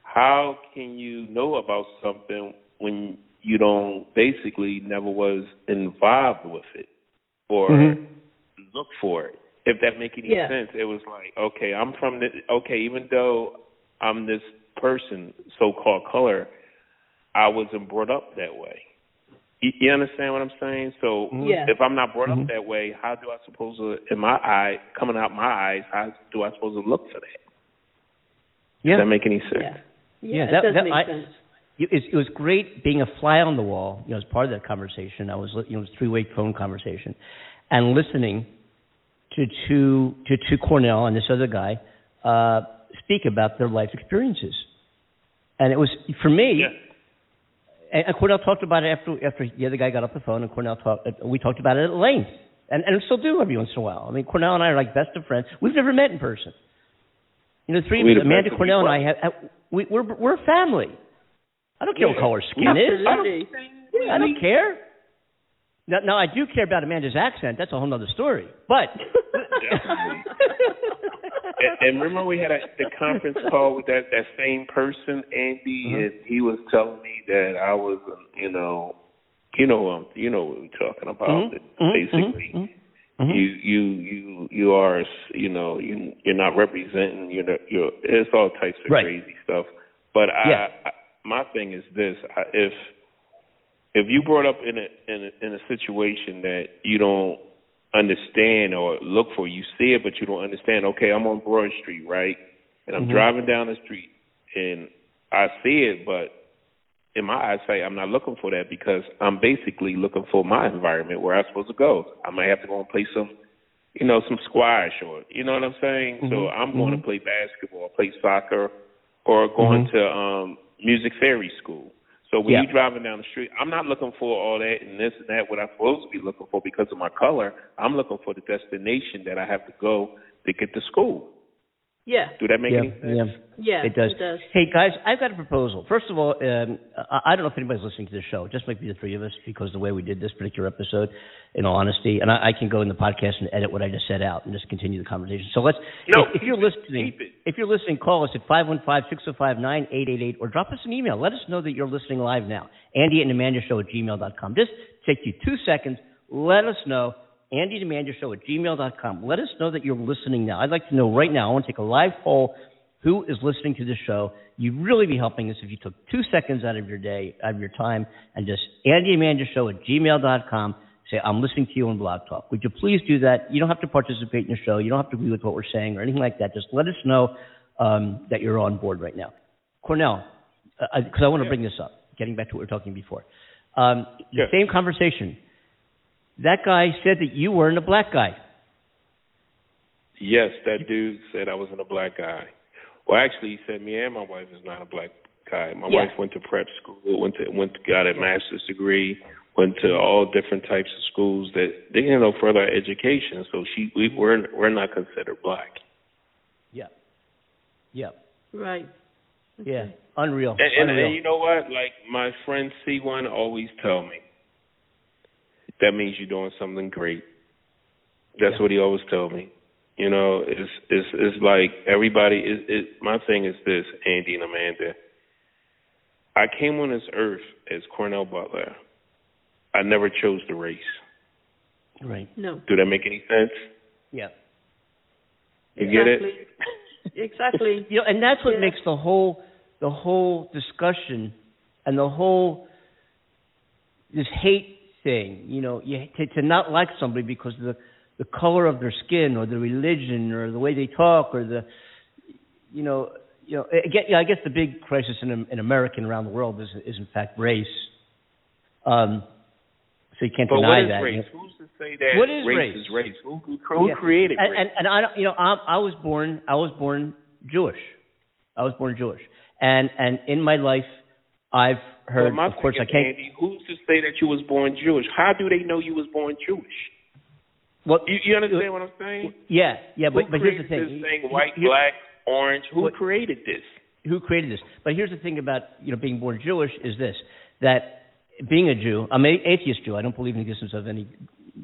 How can you know about something when you don't basically never was involved with it or Mhm. look for it? If that make any Yeah. sense, it was like, okay, I'm from the okay, even though I'm this person, so-called color, I wasn't brought up that way. You, you understand what I'm saying? So Yeah. if I'm not brought Mhm. up that way, how do I suppose to, in my eye, coming out my eyes, how do I suppose to look for that? Yeah. Does that make any sense? Yeah. Yeah, Yeah, that- does that- make I- sense. It, it was great being a fly on the wall, you know, as part of that conversation. I was, you know, it was a three-way phone conversation, and listening to to to, to Cornell and this other guy uh, speak about their life experiences, and it was for me. Yeah. And, Cornell talked about it after after the other guy got off the phone, and Cornell talked. We talked about it at length, and and still do every once in a while. I mean, Cornell and I are like best of friends. We've never met in person. You know, the three of us, Amanda, Cornell, and I have, have we, we're we're a family. I don't care what color skin is. I don't, I don't care. Now, now, I do care about Amanda's accent. That's a whole other story. But and, and remember we had a, the conference call with that that same person, Andy, Mhm. and he was telling me that I was, um, you know, you know, um, you know what we're talking about, Mhm, that mhm, basically. mhm, mhm. Mhm. You you you you are you know you you're not representing. You're not, you're it's all types of Right. crazy stuff. But I, I my thing is this: if if you brought up in a in a, in a situation that you don't understand or look for, you see it but you don't understand. Okay, I'm on Broad Street, right, and I'm Mhm. driving down the street and I see it, but in my eyesight, I'm not looking for that because I'm basically looking for my environment where I'm supposed to go. I might have to go and play some, you know, some squash or, you know what I'm saying? So Mhm. I'm going Mhm. to play basketball, play soccer, or going Mhm. to um music theory school. So when Yeah. you're driving down the street, I'm not looking for all that and this and that, what I'm supposed to be looking for because of my color. I'm looking for the destination that I have to go to get to school. Yeah. Do that make yeah, any sense? yeah. Yeah. It does. It does. Hey guys, I've got a proposal. First of all, um, I, I don't know if anybody's listening to the show. It just might be the three of us because the way we did this particular episode, in all honesty, and I, I can go in the podcast and edit what I just said out and just continue the conversation. So let's. No, if, if you're listening, Keep it. if you're listening, call us at 515-605-9888 or drop us an email. Let us know that you're listening live now. Andy and Amanda Show at gmail.com. Just take you two seconds. Let us know. Andy and Amanda at gmail.com. Let us know that you're listening now. I'd like to know right now. I want to take a live poll. Who is listening to this show? You'd really be helping us if you took two seconds out of your day, out of your time, and just Andy and Amanda at gmail.com. Say, I'm listening to you on Blog Talk. Would you please do that? You don't have to participate in the show. You don't have to agree with what we're saying or anything like that. Just let us know um, that you're on board right now. Cornell, because I want to bring this up, getting back to what we were talking before. Um, Yeah. The same conversation. That guy said that you weren't a black guy. Yes, that dude said I wasn't a black guy. Well, actually, he said me and my wife is not a black guy. My Yeah. wife went to prep school, went to went to, got a master's degree, went to all different types of schools that they didn't know further education. So she we we're we're not considered black. Yeah. Yeah. Right. Yeah. Unreal. And, and, Unreal. and you know what? Like my friend C1 always tell me, that means you're doing something great. That's Yeah. what he always told me. You know, it's it's it's like everybody is. It, my thing is this, Andy and Amanda. I came on this earth as Cornell Butler. I never chose the race. right. No. Do that make any sense? Yeah. You get it? Exactly. Exactly. You know, and that's what Yeah. makes the whole the whole discussion and the whole this hate thing. You know, you to, to not like somebody because of the the color of their skin or the religion or the way they talk or the you know you know again yeah, I guess the big crisis in in America and around the world is is in fact race. Um, so you can't But deny what is that. you race? know. Who's to say that What is race, race? is race? Who, who, who Yeah. created and, race? And, and I, don't- you know, I, I was born, I was born Jewish. I was born Jewish, and and in my life, I've heard. Well, of course, I can't. Andy, who's to say that you was born Jewish? How do they know you was born Jewish? Well, You, you understand what I'm saying? yeah, yeah, but but here's the thing. This thing, white, you- black, orange. Who What- created this? who created this. But here's the thing about you know being born Jewish is this: that being a Jew, I'm an atheist Jew. I don't believe in the existence of any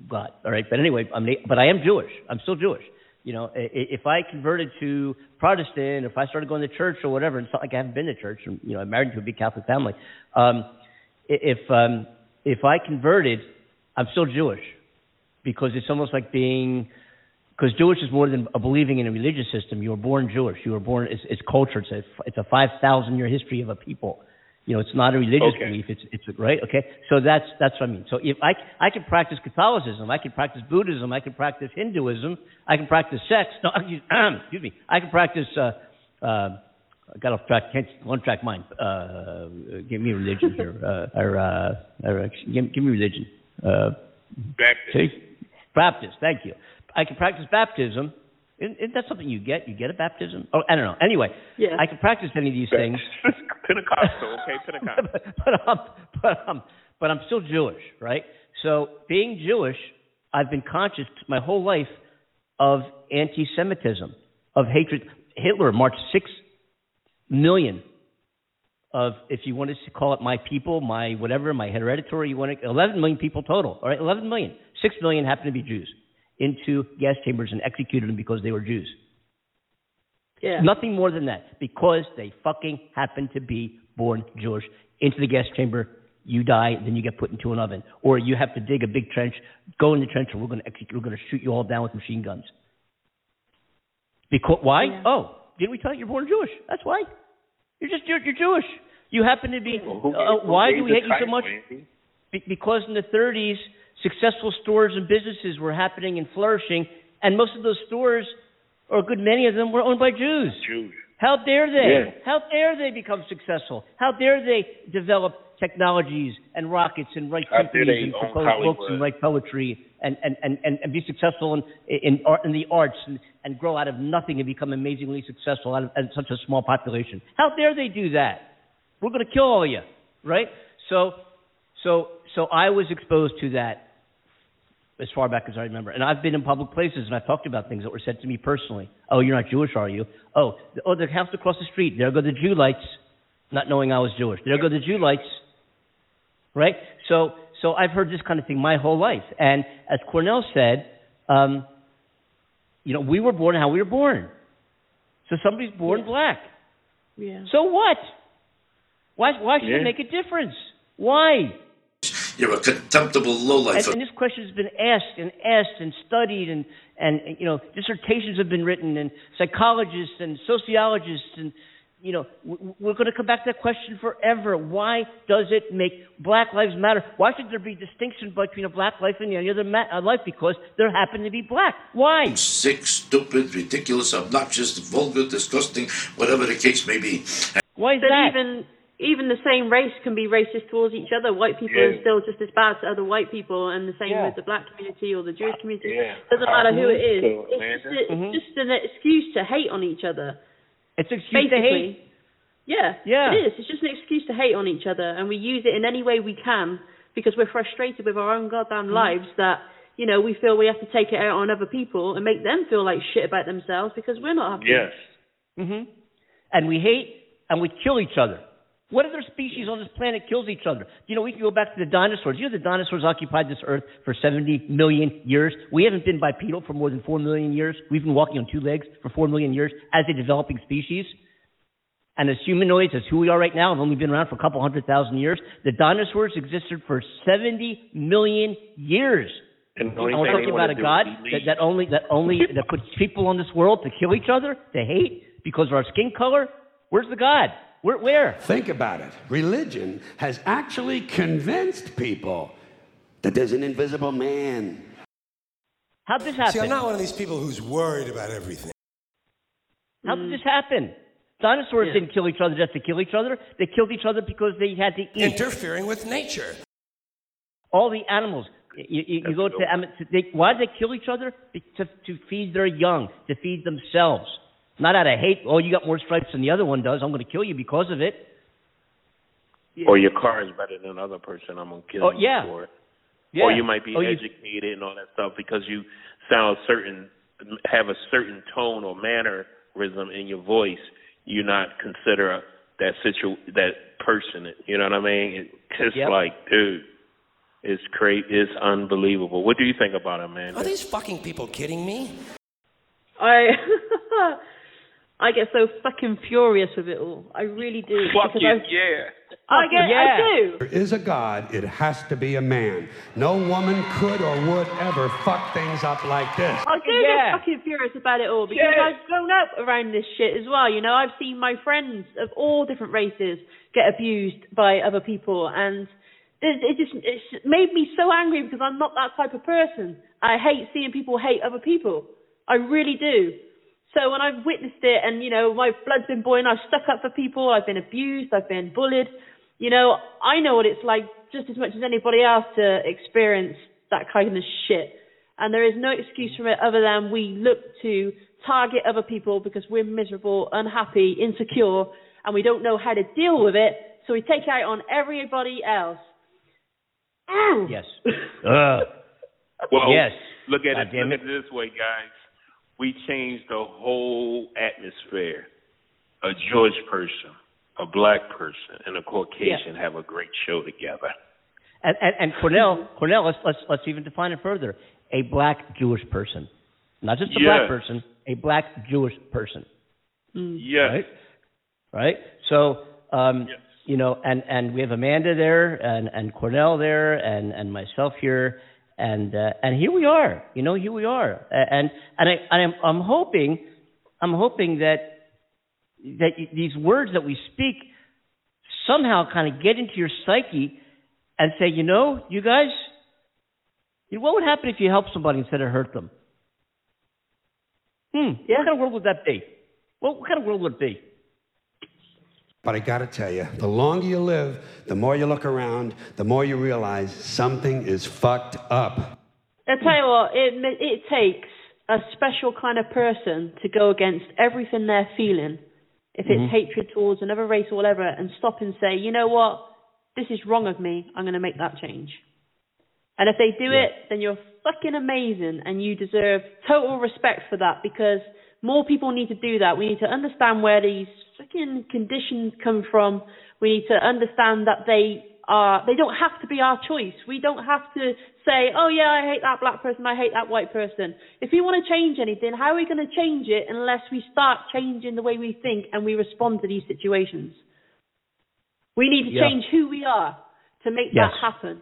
God. All right, but anyway, I'm but I am Jewish. I'm still Jewish. You know, if I converted to Protestant, if I started going to church or whatever, it's not like I haven't been to church. And, you know, I'm married to a big Catholic family. Um, if um, if I converted, I'm still Jewish because it's almost like being because Jewish is more than a believing in a religious system. You were born Jewish. You were born. It's, it's culture. It's a it's a five thousand year history of a people. You know, it's not a religious Okay. belief. It's it's right. Okay, so that's that's what I mean. So if I I can practice Catholicism, I can practice Buddhism, I can practice Hinduism, I can practice sex. No, excuse, me. I can practice. Uh, uh, I got off track. Can't one track mind. Uh, give me religion here. Uh, or, uh, or give, give me religion. Uh, Baptist. See? Baptist, thank you. I can practice baptism. Isn't, isn't that something you get? You get a baptism? Oh, I don't know. Anyway, Yeah. I can practice any of these things. Pentecostal, okay, Pentecostal. but, but, I'm, but, I'm, but I'm still Jewish, right? So being Jewish, I've been conscious my whole life of anti-Semitism, of hatred. Hitler marched six million of, if you wanted to call it my people, my whatever, my hereditary, you want to, 11 million people total, all right? 11 million. Six million happened to be Jews into gas chambers and executed them because they were Jews. Yeah. Nothing more than that. Because they fucking happened to be born Jewish into the gas chamber, you die, then you get put into an oven, or you have to dig a big trench, go in the trench, and we're going to execute, we're going to shoot you all down with machine guns. Because why? Yeah. Oh, didn't we tell you you're born Jewish? That's why. You're just you're, you're Jewish. You happen to be. Well, who uh, who why do we hate you so much? Be- because in the 30s, successful stores and businesses were happening and flourishing, and most of those stores, or a good many of them, were owned by Jews. Jews. How dare they? Yeah. How dare they become successful? How dare they develop technologies and rockets and write symphonies and compose books and write poetry and, and, and, and, and be successful in, in, art, in the arts and, and grow out of nothing and become amazingly successful out of, out of such a small population? How dare they do that? We're going to kill all of you, right? So, so, so I was exposed to that as far back as I remember. And I've been in public places and I've talked about things that were said to me personally. Oh, you're not Jewish, are you? Oh, the, oh, the house across the street. There go the Jew lights, not knowing I was Jewish. There go the Jew lights, right? So, so I've heard this kind of thing my whole life. And as Cornell said, um, you know, we were born how we were born. So somebody's born Yeah. black. Yeah. So what? Why, why should Yeah. it make a difference? Why? You're a contemptible lowlife. And, and this question has been asked and asked and studied, and, and you know dissertations have been written, and psychologists and sociologists, and you know we're going to come back to that question forever. Why does it make Black Lives Matter? Why should there be distinction between a black life and the other ma- uh, life? Because there happen to be black. Why? Sick, stupid, ridiculous, obnoxious, vulgar, disgusting, whatever the case may be. Why is But that? even even the same race can be racist towards each other. White people Yeah. are still just as bad to other white people, and the same Yeah. with the black community or the Jewish community. Yeah. Doesn't matter who it is. So, It's Amanda? just, a, Mhm. just an excuse to hate on each other. it's an excuse to hate. Yeah, Yeah. it is. It's just an excuse to hate on each other, and we use it in any way we can because we're frustrated with our own goddamn Mm-hmm. lives that you know we feel we have to take it out on other people and make them feel like shit about themselves because we're not happy. Yes. hmm And we hate and we kill each other. What other species on this planet kills each other? You know, we can go back to the dinosaurs. You know, the dinosaurs occupied this earth for 70 million years. We haven't been bipedal for more than 4 million years. We've been walking on two legs for 4 million years as a developing species. And as humanoids, as who we are right now, have only been around for a couple hundred thousand years. The dinosaurs existed for 70 million years. And the only we're talking about a God that, that only that only that puts people on this world to kill each other, to hate because of our skin color. Where's the God? Where? Where? Think about it. Religion has actually convinced people that there's an invisible man. How'd this happen? See, I'm not one of these people who's worried about everything. How did this happen? Dinosaurs Yeah. didn't kill each other just to kill each other. They killed each other because they had to eat. Interfering with nature. All the animals. You, you, you go to, Am- to they, why did they kill each other? To, to feed their young, to feed themselves. Not out of hate. Oh, you got more stripes than the other one does. I'm going to kill you because of it. Or your car is better than another person. I'm gonna kill Oh, you yeah. for it. Yeah. Or you might be Oh, you- educated and all that stuff because you sound certain, have a certain tone or mannerism in your voice. You're not consider that situ that person. You know what I mean? It, it's Yep. like, dude, it's great. It's unbelievable. What do you think about it, man? Are these fucking people kidding me? I I get so fucking furious with it all. I really do. Fuck because you, I, yeah. I get yeah. I do. There is a God, it has to be a man. No woman could or would ever fuck things up like this. I do Yeah. get fucking furious about it all because Yeah. I've grown up around this shit as well. You know, I've seen my friends of all different races get abused by other people, and it, it just it's made me so angry because I'm not that type of person. I hate seeing people hate other people. I really do. So when I've witnessed it, and you know, my blood's been boiling, I've stuck up for people, I've been abused, I've been bullied. You know, I know what it's like just as much as anybody else to experience that kind of shit. And there is no excuse from it other than we look to target other people because we're miserable, unhappy, insecure, and we don't know how to deal with it. So we take it out on everybody else. Yes. Ugh. Well, Yes. Look at God it. Look it. at it this way, guys. We changed the whole atmosphere. A Jewish person, a black person, and a Caucasian have a great show together. And, and, and Cornell, Cornell, let's, let's, let's even define it further. A black Jewish person. Not just a black person, a black Jewish person. Yes. Right? Right? So, um, Yes. you know, and and we have Amanda there, and and Cornell there, and and myself here, and uh, and here we are. You know, here we are, and and I and I'm I'm hoping, I'm hoping that that these words that we speak somehow kind of get into your psyche and say, you know, you guys, you know, what would happen if you helped somebody instead of hurt them? Hmm. Yeah. What kind of world would that be? What, what kind of world would it be? But I gotta tell you, the longer you live, the more you look around, the more you realize something is fucked up. I tell you what, it it takes a special kind of person to go against everything they're feeling, if it's mm-hmm. hatred towards another race or whatever, and stop and say, you know what, this is wrong of me. I'm going to make that change. And if they do it, then you're fucking amazing, and you deserve total respect for that because more people need to do that. We need to understand where these fucking conditions come from. We need to understand that they are, they don't have to be our choice. We don't have to say, oh yeah, I hate that black person, I hate that white person. If we want to change anything, how are we going to change it unless we start changing the way we think and we respond to these situations? We need to Yeah. change who we are to make Yes. that happen.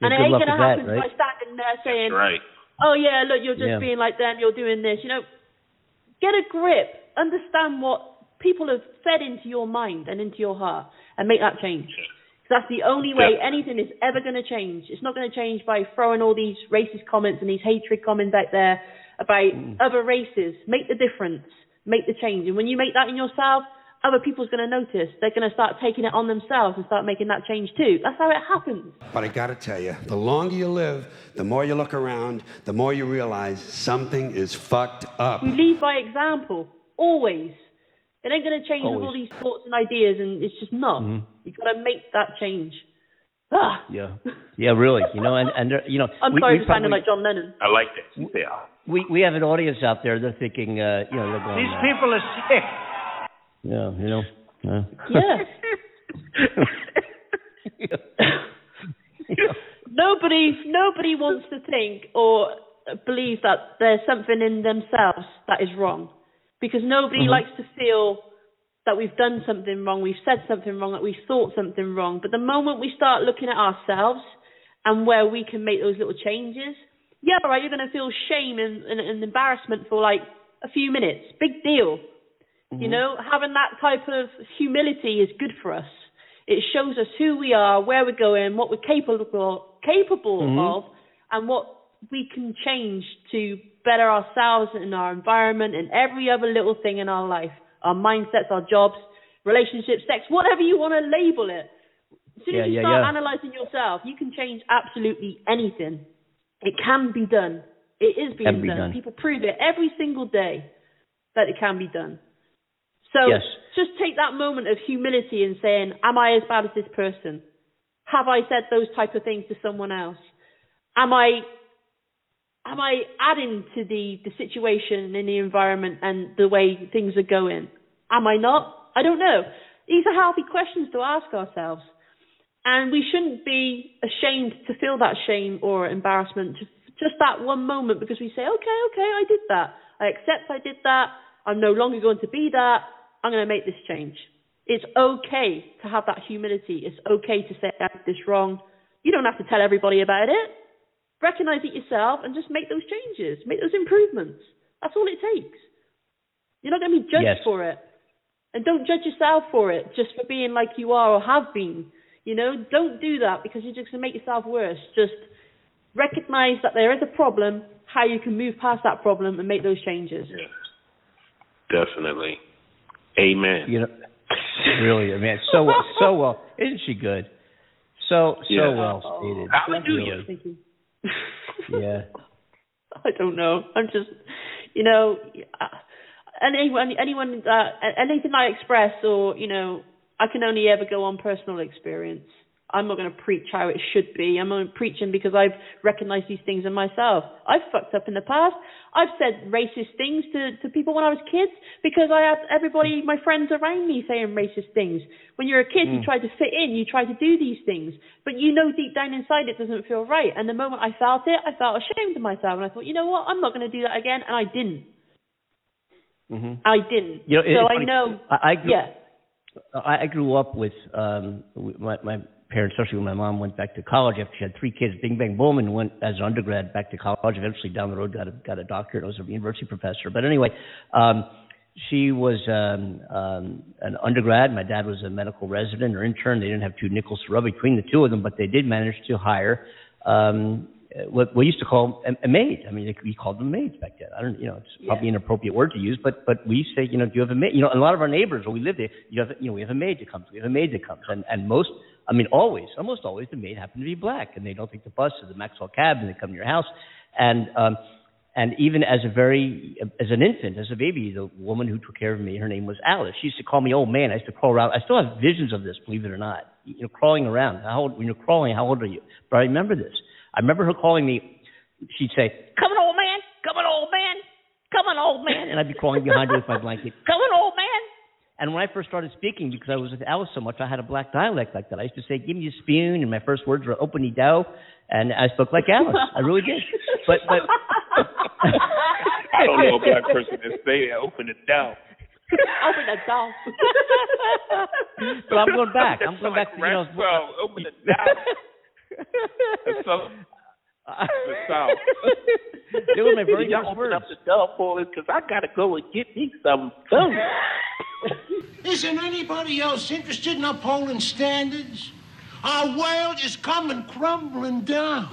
Yeah, and it ain't going to with that, happen right? by standing there saying, Right. oh yeah, look, you're just Yeah. being like them, you're doing this. You know, get a grip, understand what people have fed into your mind and into your heart, and make that change. 'Cause that's the only way Definitely. anything is ever going to change. It's not going to change by throwing all these racist comments and these hatred comments out there about Mm. other races. Make the difference. Make the change. And when you make that in yourself, other people's going to notice. They're going to start taking it on themselves and start making that change too. That's how it happens. But I gotta tell you, the longer you live, the more you look around, the more you realize something is fucked up. We lead by example, always. It ain't going to change with all these thoughts and ideas, and it's just not. You've got to make that change. Ah. Yeah, yeah, really. You know, and and you know, I'm we, sorry we for sounding like John Lennon. I like that. You say, ah. we we have an audience out there. They're thinking, uh, you know, they're going. These uh, people are sick. Yeah, you know. Uh, Yeah. nobody, nobody wants to think or believe that there's something in themselves that is wrong, because nobody likes to feel that we've done something wrong, we've said something wrong, that we've thought something wrong. But the moment we start looking at ourselves and where we can make those little changes, yeah, right, you're going to feel shame and, and, and embarrassment for like a few minutes. Big deal. You mm-hmm. know, having that type of humility is good for us. It shows us who we are, where we're going, what we're capable capable mm-hmm. of, and what we can change to better ourselves and our environment and every other little thing in our life, our mindsets, our jobs, relationships, sex, whatever you want to label it. As soon Yeah, as you yeah, start yeah. analyzing yourself, you can change absolutely anything. It can be done. It is being Can be done. done. People prove it every single day that it can be done. So Yes. just take that moment of humility and saying, Am I as bad as this person? Have I said those type of things to someone else? Am I am I adding to the, the situation in the environment and the way things are going? Am I not? I don't know. These are healthy questions to ask ourselves. And we shouldn't be ashamed to feel that shame or embarrassment, just, just that one moment, because we say, okay, okay, I did that. I accept I did that. I'm no longer going to be that. I'm going to make this change. It's okay to have that humility. It's okay to say, I did this wrong. You don't have to tell everybody about it. Recognize it yourself and just make those changes, make those improvements. That's all it takes. You're not going to be judged Yes. for it. And don't judge yourself for it just for being like you are or have been. You know, don't do that because you're just going to make yourself worse. Just recognize that there is a problem, how you can move past that problem and make those changes. Yeah. Definitely. Amen. you know, really, I mean, so well, so well. Isn't she good? So so Yeah. well stated. Hallelujah. Thank you. Yeah. I don't know. I'm just, you know, uh, anyone, anyone, uh, anything I express, or you know, I can only ever go on personal experience. I'm not going to preach how it should be. I'm only preaching because I've recognized these things in myself. I've fucked up in the past. I've said racist things to, to people when I was kids because I had everybody, my friends around me saying racist things. When you're a kid, you try to fit in, you try to do these things, but you know deep down inside it doesn't feel right. And the moment I felt it, I felt ashamed of myself, and I thought, you know what, I'm not going to do that again, and I didn't. hmm I didn't. You know, so I funny. know. I, I grew, yeah. I, I grew up with um my, my parents, especially when my mom went back to college after she had three kids. Bing bang boom, and went as an undergrad back to college. Eventually, down the road, got a got a doctorate. I was a university professor. But anyway, um, she was um, um, an undergrad. My dad was a medical resident or intern. They didn't have two nickels to rub between the two of them, but they did manage to hire um, what we used to call a, a maid. I mean, we called them maids back then. I don't, you know, it's probably an inappropriate word to use, but but we say, you know, do you have a maid? You know, a lot of our neighbors where we live there, you have, you know, we have a maid that comes. We have a maid that comes, and and most, I mean, always, almost always, the maid happen to be black, and they don't take the bus or the Maxwell cab, and they come to your house, and um, and even as a very as an infant, as a baby, the woman who took care of me, her name was Alice. She used to call me old man. I used to crawl around. I still have visions of this, believe it or not. You know, crawling around. How old, when you're crawling, how old are you? But I remember this. I remember her calling me. She'd say, "Come on, old man. Come on, old man. Come on, old man." And I'd be crawling behind her with my blanket. Come on. And when I first started speaking, because I was with Alice so much, I had a black dialect like that. I used to say, "Give me a spoon," and my first words were "open the dough," and I spoke like Alice. I really did. But but I don't know a black person that say. Open it down. Open the door. but I'm going back. I'm going Like back to you know. rap song, open it down. So, the South. They were my very Y'all first open words. up the door for us because I gotta go and get me some food. Isn't anybody else interested in upholding standards? Our world is coming crumbling down.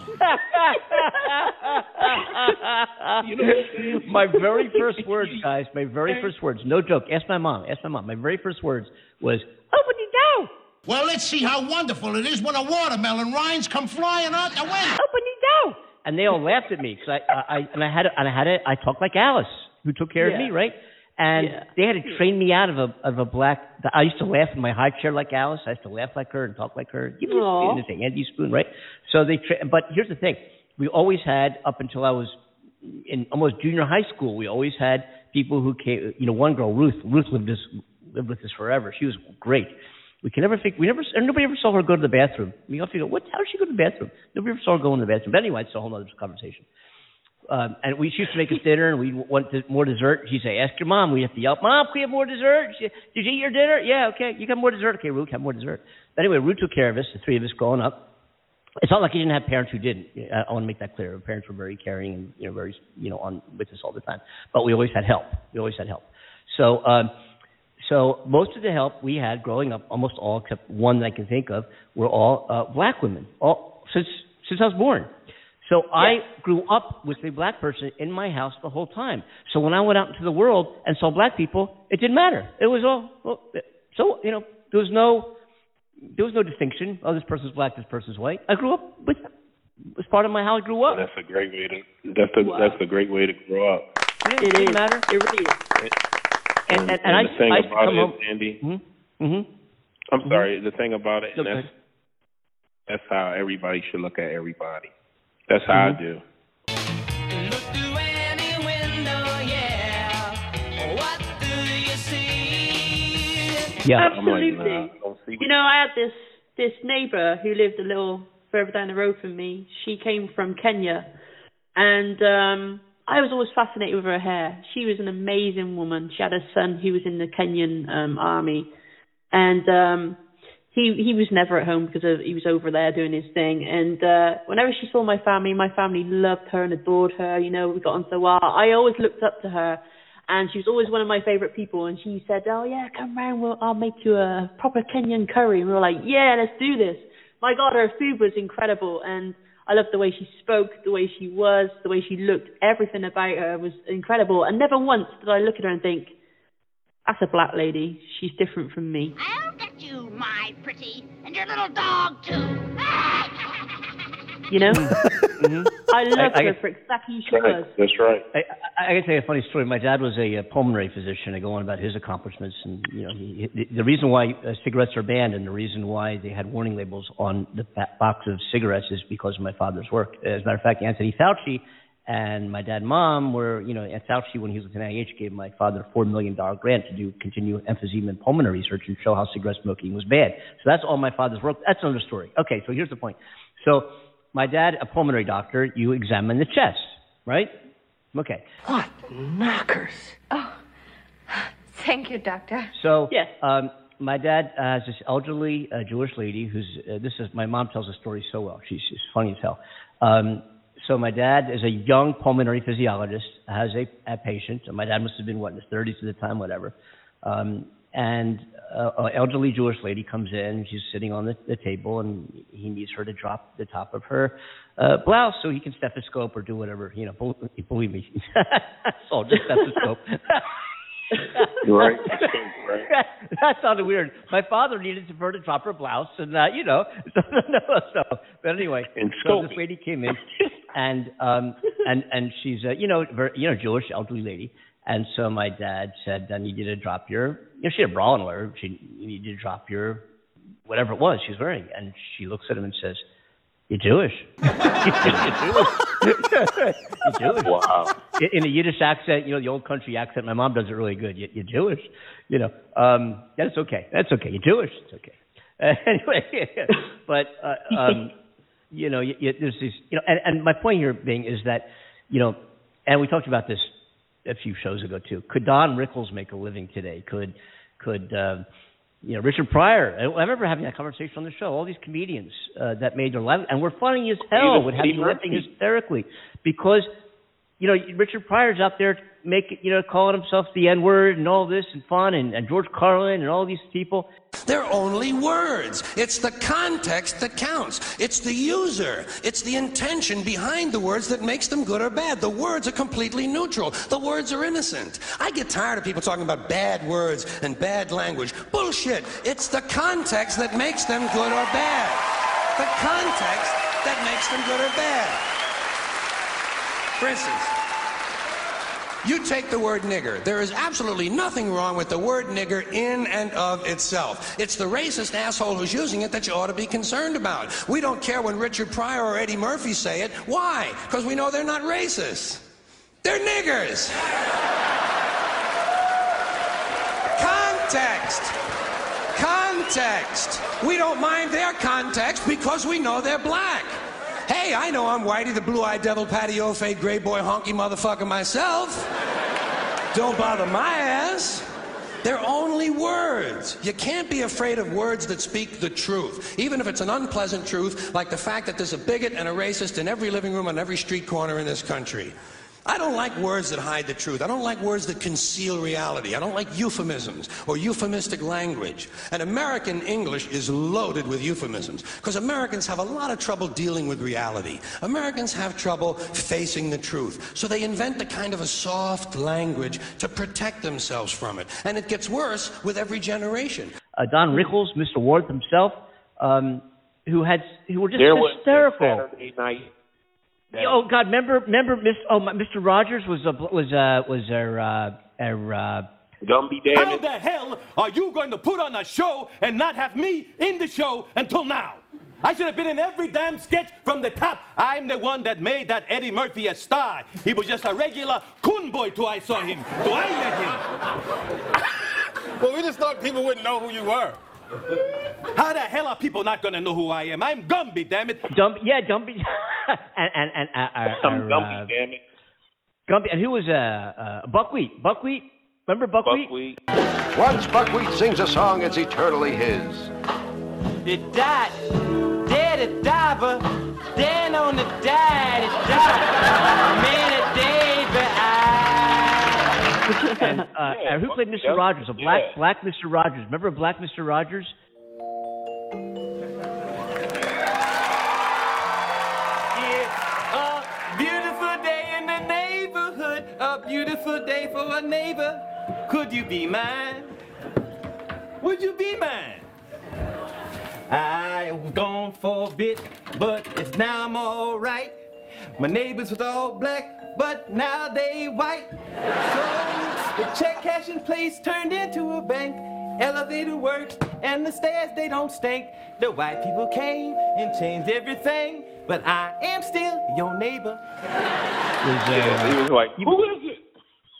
my very first words, guys, my very first words, no joke. Ask my mom. Ask my mom. My very first words was, "Open the door. Well, let's see how wonderful it is when a watermelon rinds come flying out the window. Oh, open the door." And they all laughed at me because I, I, and I had, a, and I had, a, I talked like Alice, who took care of me, right? And Yeah. they had to train me out of a, of a black. I used to laugh in my high chair like Alice. I used to laugh like her and talk like her. Give me a Aw. spoon, and say Andy spoon, right? So they, tra- but here's the thing: we always had up until I was in almost junior high school, we always had people who came. You know, one girl, Ruth. Ruth lived this lived with us forever. She was great. We can never think. We never. Nobody ever saw her go to the bathroom. We often go, "What? How did she go to the bathroom?" Nobody ever saw her go in the bathroom. But anyway, it's a whole other conversation. Um, and we she used to make us dinner, and we want more dessert. She'd say, "Ask your mom." We have to yell, "Mom, can we have more dessert?" She, Did you eat your dinner? Yeah, okay. You got more dessert? Okay, Ruth, have more dessert. But anyway, Ruth took care of us, the three of us growing up it's not like he didn't have parents who didn't. I, I want to make that clear. Our parents were very caring and you know very you know on with us all the time. But we always had help. We always had help. So um, so most of the help we had growing up, almost all except one that I can think of, were all uh, black women. All since since I was born. So I grew up with a black person in my house the whole time. So when I went out into the world and saw black people, it didn't matter. It was all well, so you know there was no there was no distinction. Oh, this person's black, this person's white. I grew up with it was part of my how I grew up. That's a great way to. That's a that's a great way to grow up. Yeah, It didn't is. matter. It really is. And and, and I, the thing I used to about come it, home. Andy. Mm-hmm. Mm-hmm. I'm sorry. The thing about it, and Okay. that's that's how everybody should look at everybody. That's how Mm-hmm. I do. Look through any window, yeah. What do you see? Yeah. I'm like, Absolutely. nah, I don't see what You know, I had this this neighbor who lived a little further down the road from me. She came from Kenya, and um I was always fascinated with her hair. She was an amazing woman. She had a son who was in the Kenyan um army, and um he he was never at home because of, he was over there doing his thing. And uh whenever she saw my family, my family loved her and adored her. You know, we got on so well. I always looked up to her and she was always one of my favorite people. And she said, "Oh yeah, come round. We'll, I'll make you a proper Kenyan curry." And we were like, "Yeah, let's do this." My God, her food was incredible, and I loved the way she spoke, the way she was, the way she looked. Everything about her was incredible. And never once did I look at her and think, "That's a black lady. She's different from me." I'll get you, my pretty, and your little dog, too. You know, Mhm. I loved I her guess- for exactly who she Right. was. That's right. I, I, I can tell you a funny story. My dad was a, uh pulmonary physician. I go on about his accomplishments, and you know, he, the, the reason why uh, cigarettes are banned and the reason why they had warning labels on the box of cigarettes is because of my father's work. As a matter of fact, Anthony Fauci and my dad and mom were, you know, at Fauci when he was with NIH gave my father a four million dollar grant to do continue emphysema and pulmonary research and show how cigarette smoking was bad. So that's all my father's work. That's another story. Okay, so here's the point. So my dad, a pulmonary doctor, you examine the chest, right? Okay. What knockers? Oh, thank you, Doctor. So Yes. um, my dad has this elderly uh, Jewish lady who's uh, this is my mom tells the story so well. She's, she's funny as hell. Um, so my dad is a young pulmonary physiologist, has a, a patient. My dad must have been what in his 30s at the time, whatever. Um, and uh, an elderly Jewish lady comes in. She's sitting on the, the table, and he needs her to drop the top of her uh, blouse so he can stethoscope or do whatever. You know, bel- believe me, that's all just stethoscope. Right. right. that sounded weird. My father needed her to drop her blouse, and uh, you know, so, no, so but anyway, And so this lady came in, and um, and and she's a you know very, you know Jewish elderly lady, and so my dad said, I need you to drop your, you know, she had a bra on her. She you need you to drop your whatever it was she was wearing, and she looks at him and says, "You're Jewish." You're Jewish. Wow. In- a Yiddish accent, you know, the old country accent. My mom does it really good. You, you're Jewish, you know. Um, that's okay. That's okay. You're Jewish. It's okay. Uh, anyway, but uh, um, you know, you, you, there's these, you know, and, and my point here being is that, you know, and we talked about this a few shows ago too. Could Don Rickles make a living today? Could could uh, you know Richard Pryor? I remember having that conversation on the show. All these comedians uh, that made their life and were funny as hell Even would have laughing hysterically because you know Richard Pryor's out there making you know calling himself the N word and all this and fun and, and George Carlin and all these people. They're only words. It's the context that counts. It's the user. It's the intention behind the words that makes them good or bad. The words are completely neutral. The words are innocent. I get tired of people talking about bad words and bad language. Bullshit. It's the context that makes them good or bad. The context that makes them good or bad. For instance, you take the word nigger. There is absolutely nothing wrong with the word nigger in and of itself. It's the racist asshole who's using it that you ought to be concerned about. We don't care when Richard Pryor or Eddie Murphy say it. Why? Because we know they're not racist. They're niggers. Context. Context. We don't mind their context because we know they're black. Hey, I know I'm Whitey, the blue-eyed devil, patio fade, gray boy, honky motherfucker myself. Don't bother my ass. They're only words. You can't be afraid of words that speak the truth, even if it's an unpleasant truth, like the fact that there's a bigot and a racist in every living room on every street corner in this country. I don't like words that hide the truth. I don't like words that conceal reality. I don't like euphemisms or euphemistic language. And American English is loaded with euphemisms because Americans have a lot of trouble dealing with reality. Americans have trouble facing the truth. So they invent a kind of a soft language to protect themselves from it. And it gets worse with every generation. Uh, Don Rickles, Mr. Ward himself, um, who had who were just There was hysterical. Saturday night. Oh God, remember, remember, Miss, oh, my, Mr. Rogers was a, was a was a, uh, our uh, Gumby, damn How it. the hell are you going to put on a show and not have me in the show until now? I should have been in every damn sketch from the top. I'm the one that made that Eddie Murphy a star. He was just a regular coon boy till I saw him. So I let him. Well, we just thought people wouldn't know who you were. How the hell are people not gonna know who I am? I'm Gumby, damn it. Dump, yeah, Dumpy, and and and uh, our, I'm our, Gumby, uh, damn it. Gumpy, and who was uh, uh Buckwheat? Buckwheat, remember Buckwheat? Buckwheat. Once Buckwheat sings a song, it's eternally his. It died, dead a diver, then on the died, it died. And uh, Yeah, and who played Mr. yeah, Rogers? A black yeah. black Mr. Rogers. Remember Black Mr. Rogers? It's a beautiful day in the neighborhood, a beautiful day for a neighbor. Could you be mine? Would you be mine? I was gone for a bit, but it's now I'm alright. My neighbors was all black, but now they white. So the check cashing place turned into a bank. Elevator works and the stairs they don't stink. The white people came and changed everything, but I am still your neighbor. Uh, Yeah, he was like, who is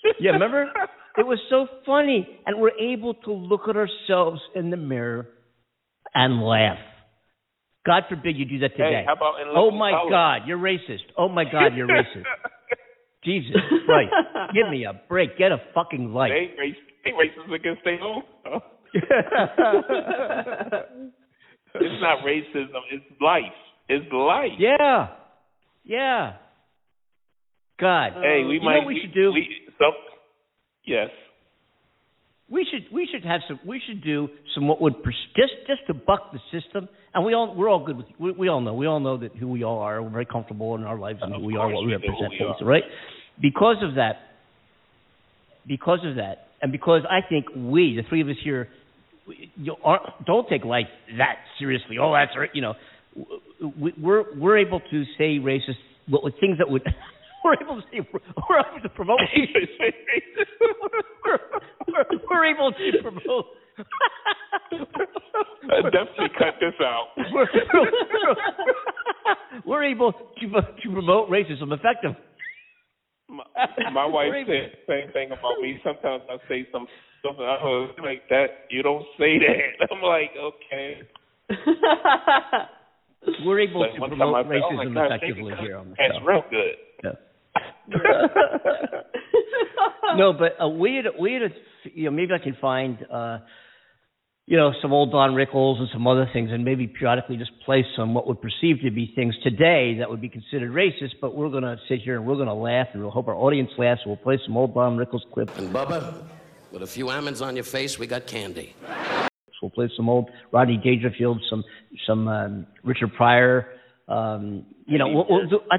it? yeah, remember? It was so funny, and we're able to look at ourselves in the mirror and laugh. God forbid you do that today. Hey, how about in oh my color? God, you're racist. Oh my God, you're racist. Jesus Christ, give me a break. Get a fucking life. They race, they racist against their own. it's not racism. It's life. It's life. Yeah. Yeah. God. Hey, we you might. know what we should do? We, some, yes. We should we should have some we should do some what would pers- just just to buck the system. And we all we're all good with we, we all know we all know that who we all are we're very comfortable in our lives and who we are what we represent we things, right? Because of that because of that and because I think we the three of us here you aren't, don't take life that seriously. Oh that's right you know. We, we're we're able to say racist things that would we're able to say we're able to promote we're, we're, we're able to promote Uh, definitely cut this out. we're, we're able to to promote racism effectively. My, my wife said the same thing about me. Sometimes I say some something I like that. You don't say that. I'm like, okay. We're able Like, to promote I oh racism God, effectively here on the show. That's real good. No, but uh, we had we had a, you know maybe I can find uh, you know some old Don Rickles and some other things, and maybe periodically just play some what would perceive to be things today that would be considered racist. But we're going to sit here and we're going to laugh, and we'll hope our audience laughs. We'll play some old Don Rickles clips. And Bubba, with a few almonds on your face, we got candy. We'll play some old Rodney Dangerfield, some some um, Richard Pryor. Um, you know, we'll, we'll do, I,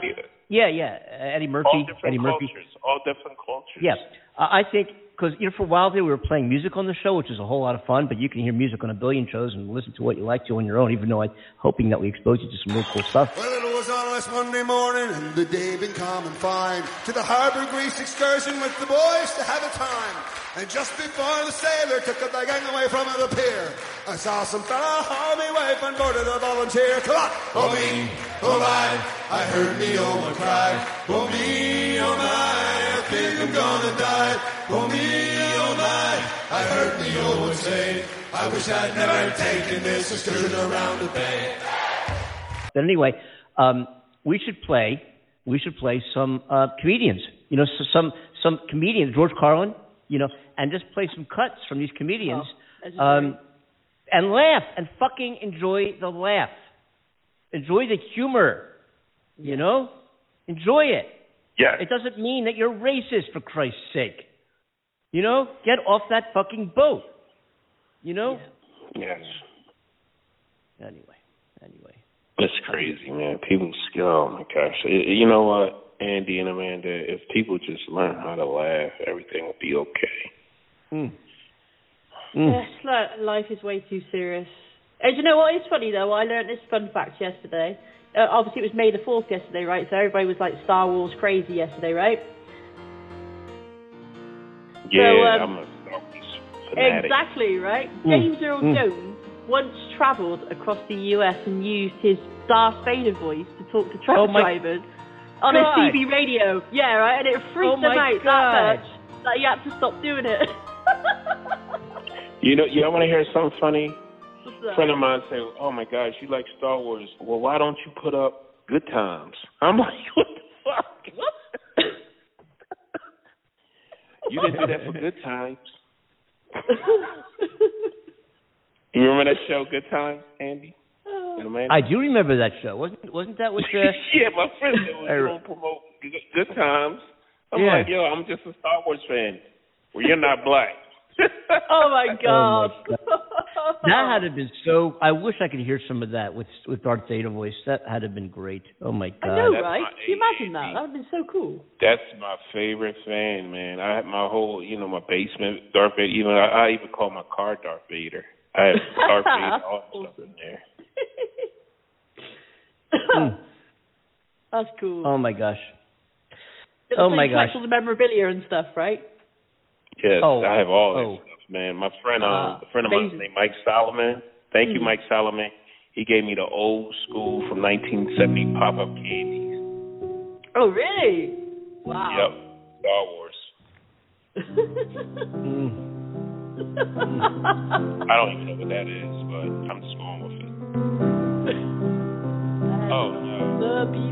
yeah, yeah, Eddie Murphy, all different Eddie Murphy. cultures. All different cultures. Yeah, I I think because you know for a while there we were playing music on the show, which is a whole lot of fun. But you can hear music on a billion shows and listen to what you like to on your own. Even though I'm hoping that we expose you to some real cool stuff. Well, it was on last Monday morning, and the day been calm and fine. To the Harbour Grace excursion with the boys to have a time. And just before the sailor took the gang away from the pier, I saw some fella haul me wife on board of the volunteer. Come on! Oh me, oh my, I heard me oh my cry. Oh me, oh my, I think I'm gonna die. Oh me, oh my, I heard me oh one say, I wish I'd never taken this excursion around the bay. But anyway, um, we should play. We should play some uh, comedians. You know, so some some comedians, George Carlin. You know, and just play some cuts from these comedians, that's um, and laugh and fucking enjoy the laugh. Enjoy the humor. You know, enjoy it. Yeah. It doesn't mean that you're racist, for Christ's sake. You know, get off that fucking boat. You know. Yes. Anyway, anyway. It's crazy, man. People skill. Oh my gosh. You know what, Andy and Amanda? If people just learn how to laugh, everything will be okay. Mm. Yes, li- life is way too serious. And you know what is funny though? I learned this fun fact yesterday. Uh, obviously, it was May the Fourth yesterday, right? So everybody was like Star Wars crazy yesterday, right? Yeah, um, I'm a Star Wars fanatic. Exactly, right? Mm, James Earl mm. Jones once travelled across the US and used his Darth Vader voice to talk to truck Oh my drivers on God. a CB radio. Yeah, right? And it freaked Oh him my out God. that much that he had to stop doing it. You know, you don't want to hear something funny? A friend of mine said, "Oh my gosh, you like Star Wars? Well, why don't you put up Good Times?" I'm like, "What the fuck? What? you didn't do that for Good Times." you remember that show, Good Times, Andy? And Amanda? I do remember that show. Wasn't wasn't that with uh, yeah, my friend said was going to promote good, good Times. I'm Yeah. like, yo, I'm just a Star Wars fan. Well, you're not black. oh my Oh god. that had to have been so. I wish I could hear some of that with with Darth Vader voice. That had to have been great. Oh my god. I know, That's right? my Can you imagine that? That would have been so cool. That's my favorite fan, man. I had my whole, you know, my basement Darth Vader. Even I, I even call my car Darth Vader. I have Darth Vader, all that stuff in there. Mm. That's cool. Oh my gosh. It oh looks my like gosh. all the memorabilia and stuff, right? Yes, Oh, I have all oh. that stuff, man. My friend, um, Ah, a friend of mine named Mike Solomon. Thank you, Mm. Mike Solomon. He gave me the old school from 1970 pop-up candies. Oh, really? Wow. Yep, Star Wars. Mm. I don't even know what that is, but I'm just going with it. Oh. The people.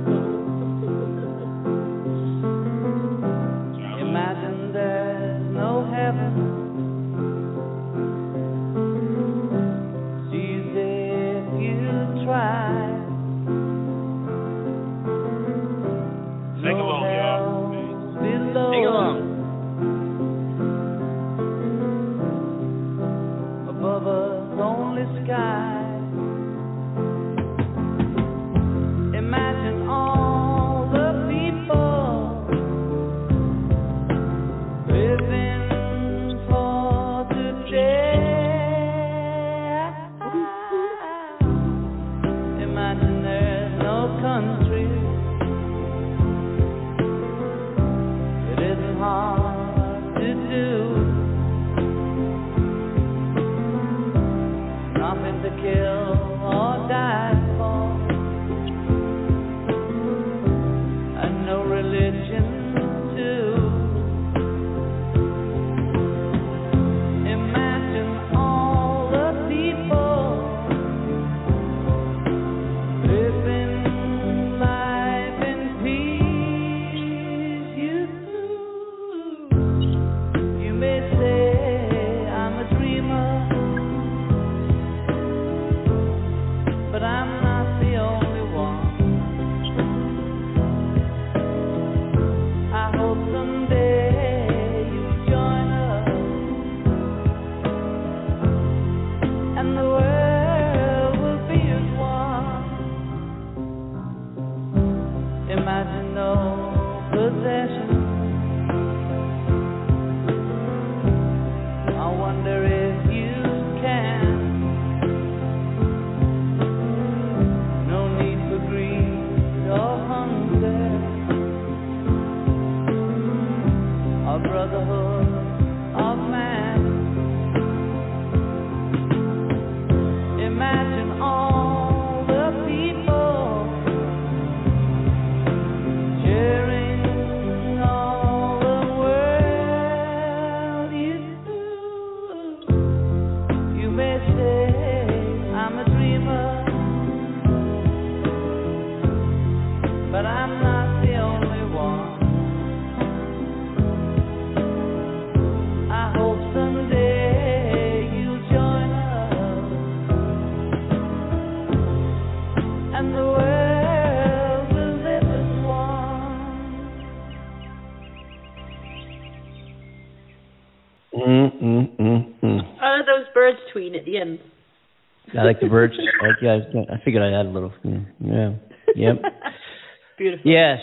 I like the birds. I like, yeah, I- I figured I'd add a little. Yeah. Yep. Beautiful. Yes.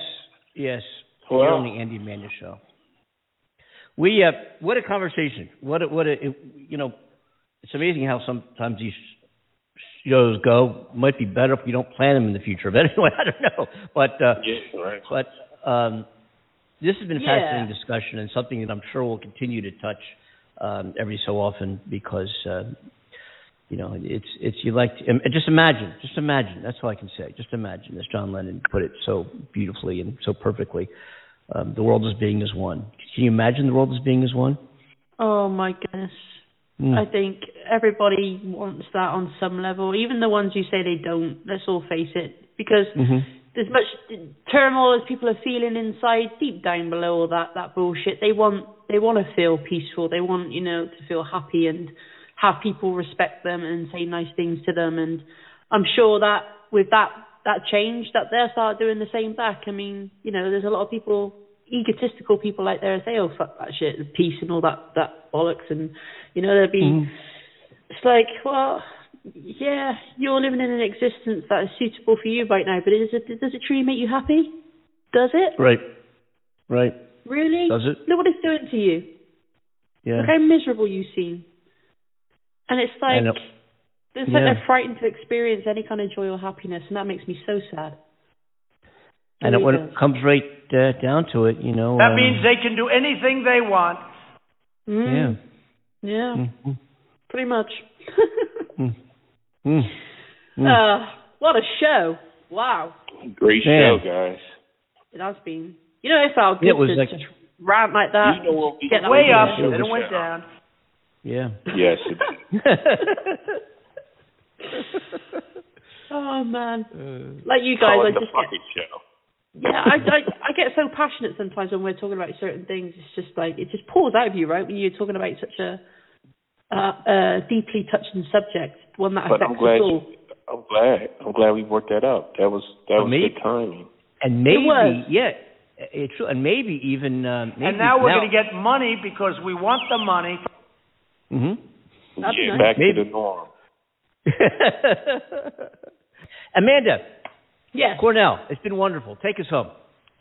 Yes. Well- You're on the Andy and Amanda show. We uh, what a conversation. What a, what a it, you know. It's amazing how sometimes these shows go. Might be better if you don't plan them in the future. But anyway, I don't know. But uh, Yeah, right. but um, this has been a Yeah. fascinating discussion and something that I'm sure we'll continue to touch um, every so often because uh, you know it's it's you like to, just imagine, just imagine. That's all I can say. Just imagine, as John Lennon put it so beautifully and so perfectly. Um, the world as being as one. Can you imagine the world as being as one? Oh my goodness. Mm. I think everybody wants that on some level, even the ones who say they don't. Let's all face it, because Mhm. there's much turmoil as people are feeling inside, deep down below all that that bullshit. They want they want to feel peaceful. They want you know to feel happy and have people respect them and say nice things to them. And I'm sure that with that that change, that they'll start doing the same back. I mean, you know, there's a lot of people egotistical people out there say, "Oh fuck that shit, and peace and all that that bollocks," and you know there'll be. Mhm. It's like, well, yeah, you're living in an existence that is suitable for you right now, but is it, does it truly make you happy? Does it? Right. Right. Really? Does it? Look what it's doing to you. Yeah. Look how miserable you seem. And it's I like, know. it's like Yeah. they're frightened to experience any kind of joy or happiness, and that makes me so sad. And it, when it comes right uh, down to it, you know. That um, means they can do anything they want. Mm. Yeah. Yeah, Mhm. pretty much. Mm. Mm. Mm. Uh, what a show! Wow, Great Man. show, guys. it has been. You know, it felt good Yeah, it was to like- just rant like that. You know what we- get Way up, with. then it went down. Yeah. Yes. It, oh man, Uh, like you guys, call I the just get show. yeah, I, I I get so passionate sometimes when we're talking about certain things. It's just like it just pours out of you, right? When you're talking about such a uh, uh, deeply touching subject, one that But affects I'm glad. us all. You, I'm glad. I'm glad we worked that out. That was that was me- good timing. and maybe, was. yeah, it's true. And maybe even. Uh, maybe And now we're going to get money because we want the money. Hmm That'd yeah, nice. back Maybe. to the norm. Amanda, Yes. Cornell, it's been wonderful. Take us home.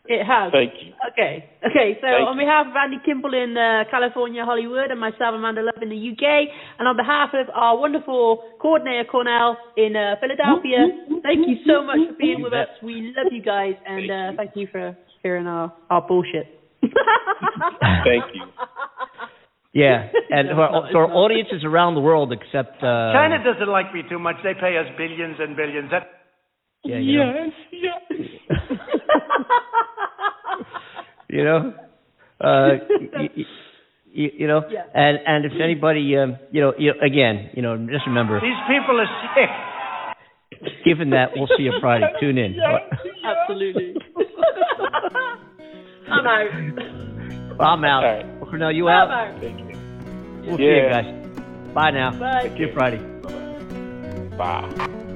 It has. Thank you. Okay. Okay. So Thank on behalf of Andy Kimball in uh, California, Hollywood, and myself, Amanda Love in the UK, and on behalf of our wonderful coordinator Cornell in uh, Philadelphia, thank you so much for being with us. We love you guys, and uh, thank you for hearing our our bullshit. Thank you. Yeah, and to our, to our audiences around the world, except uh, China doesn't like me too much. They pay us billions and billions. That Yeah, you know. yes. you know, uh, y- y- y- you know, Yeah. and and if anybody, um, you know, you again, you know, just remember, These people are sick. given that, we'll see you Friday. Tune in. Absolutely. I'm out. I'm out. Well, Cornell, you I'm out? out. We'll see you guys. Bye now. Bye. See you Friday. Bye.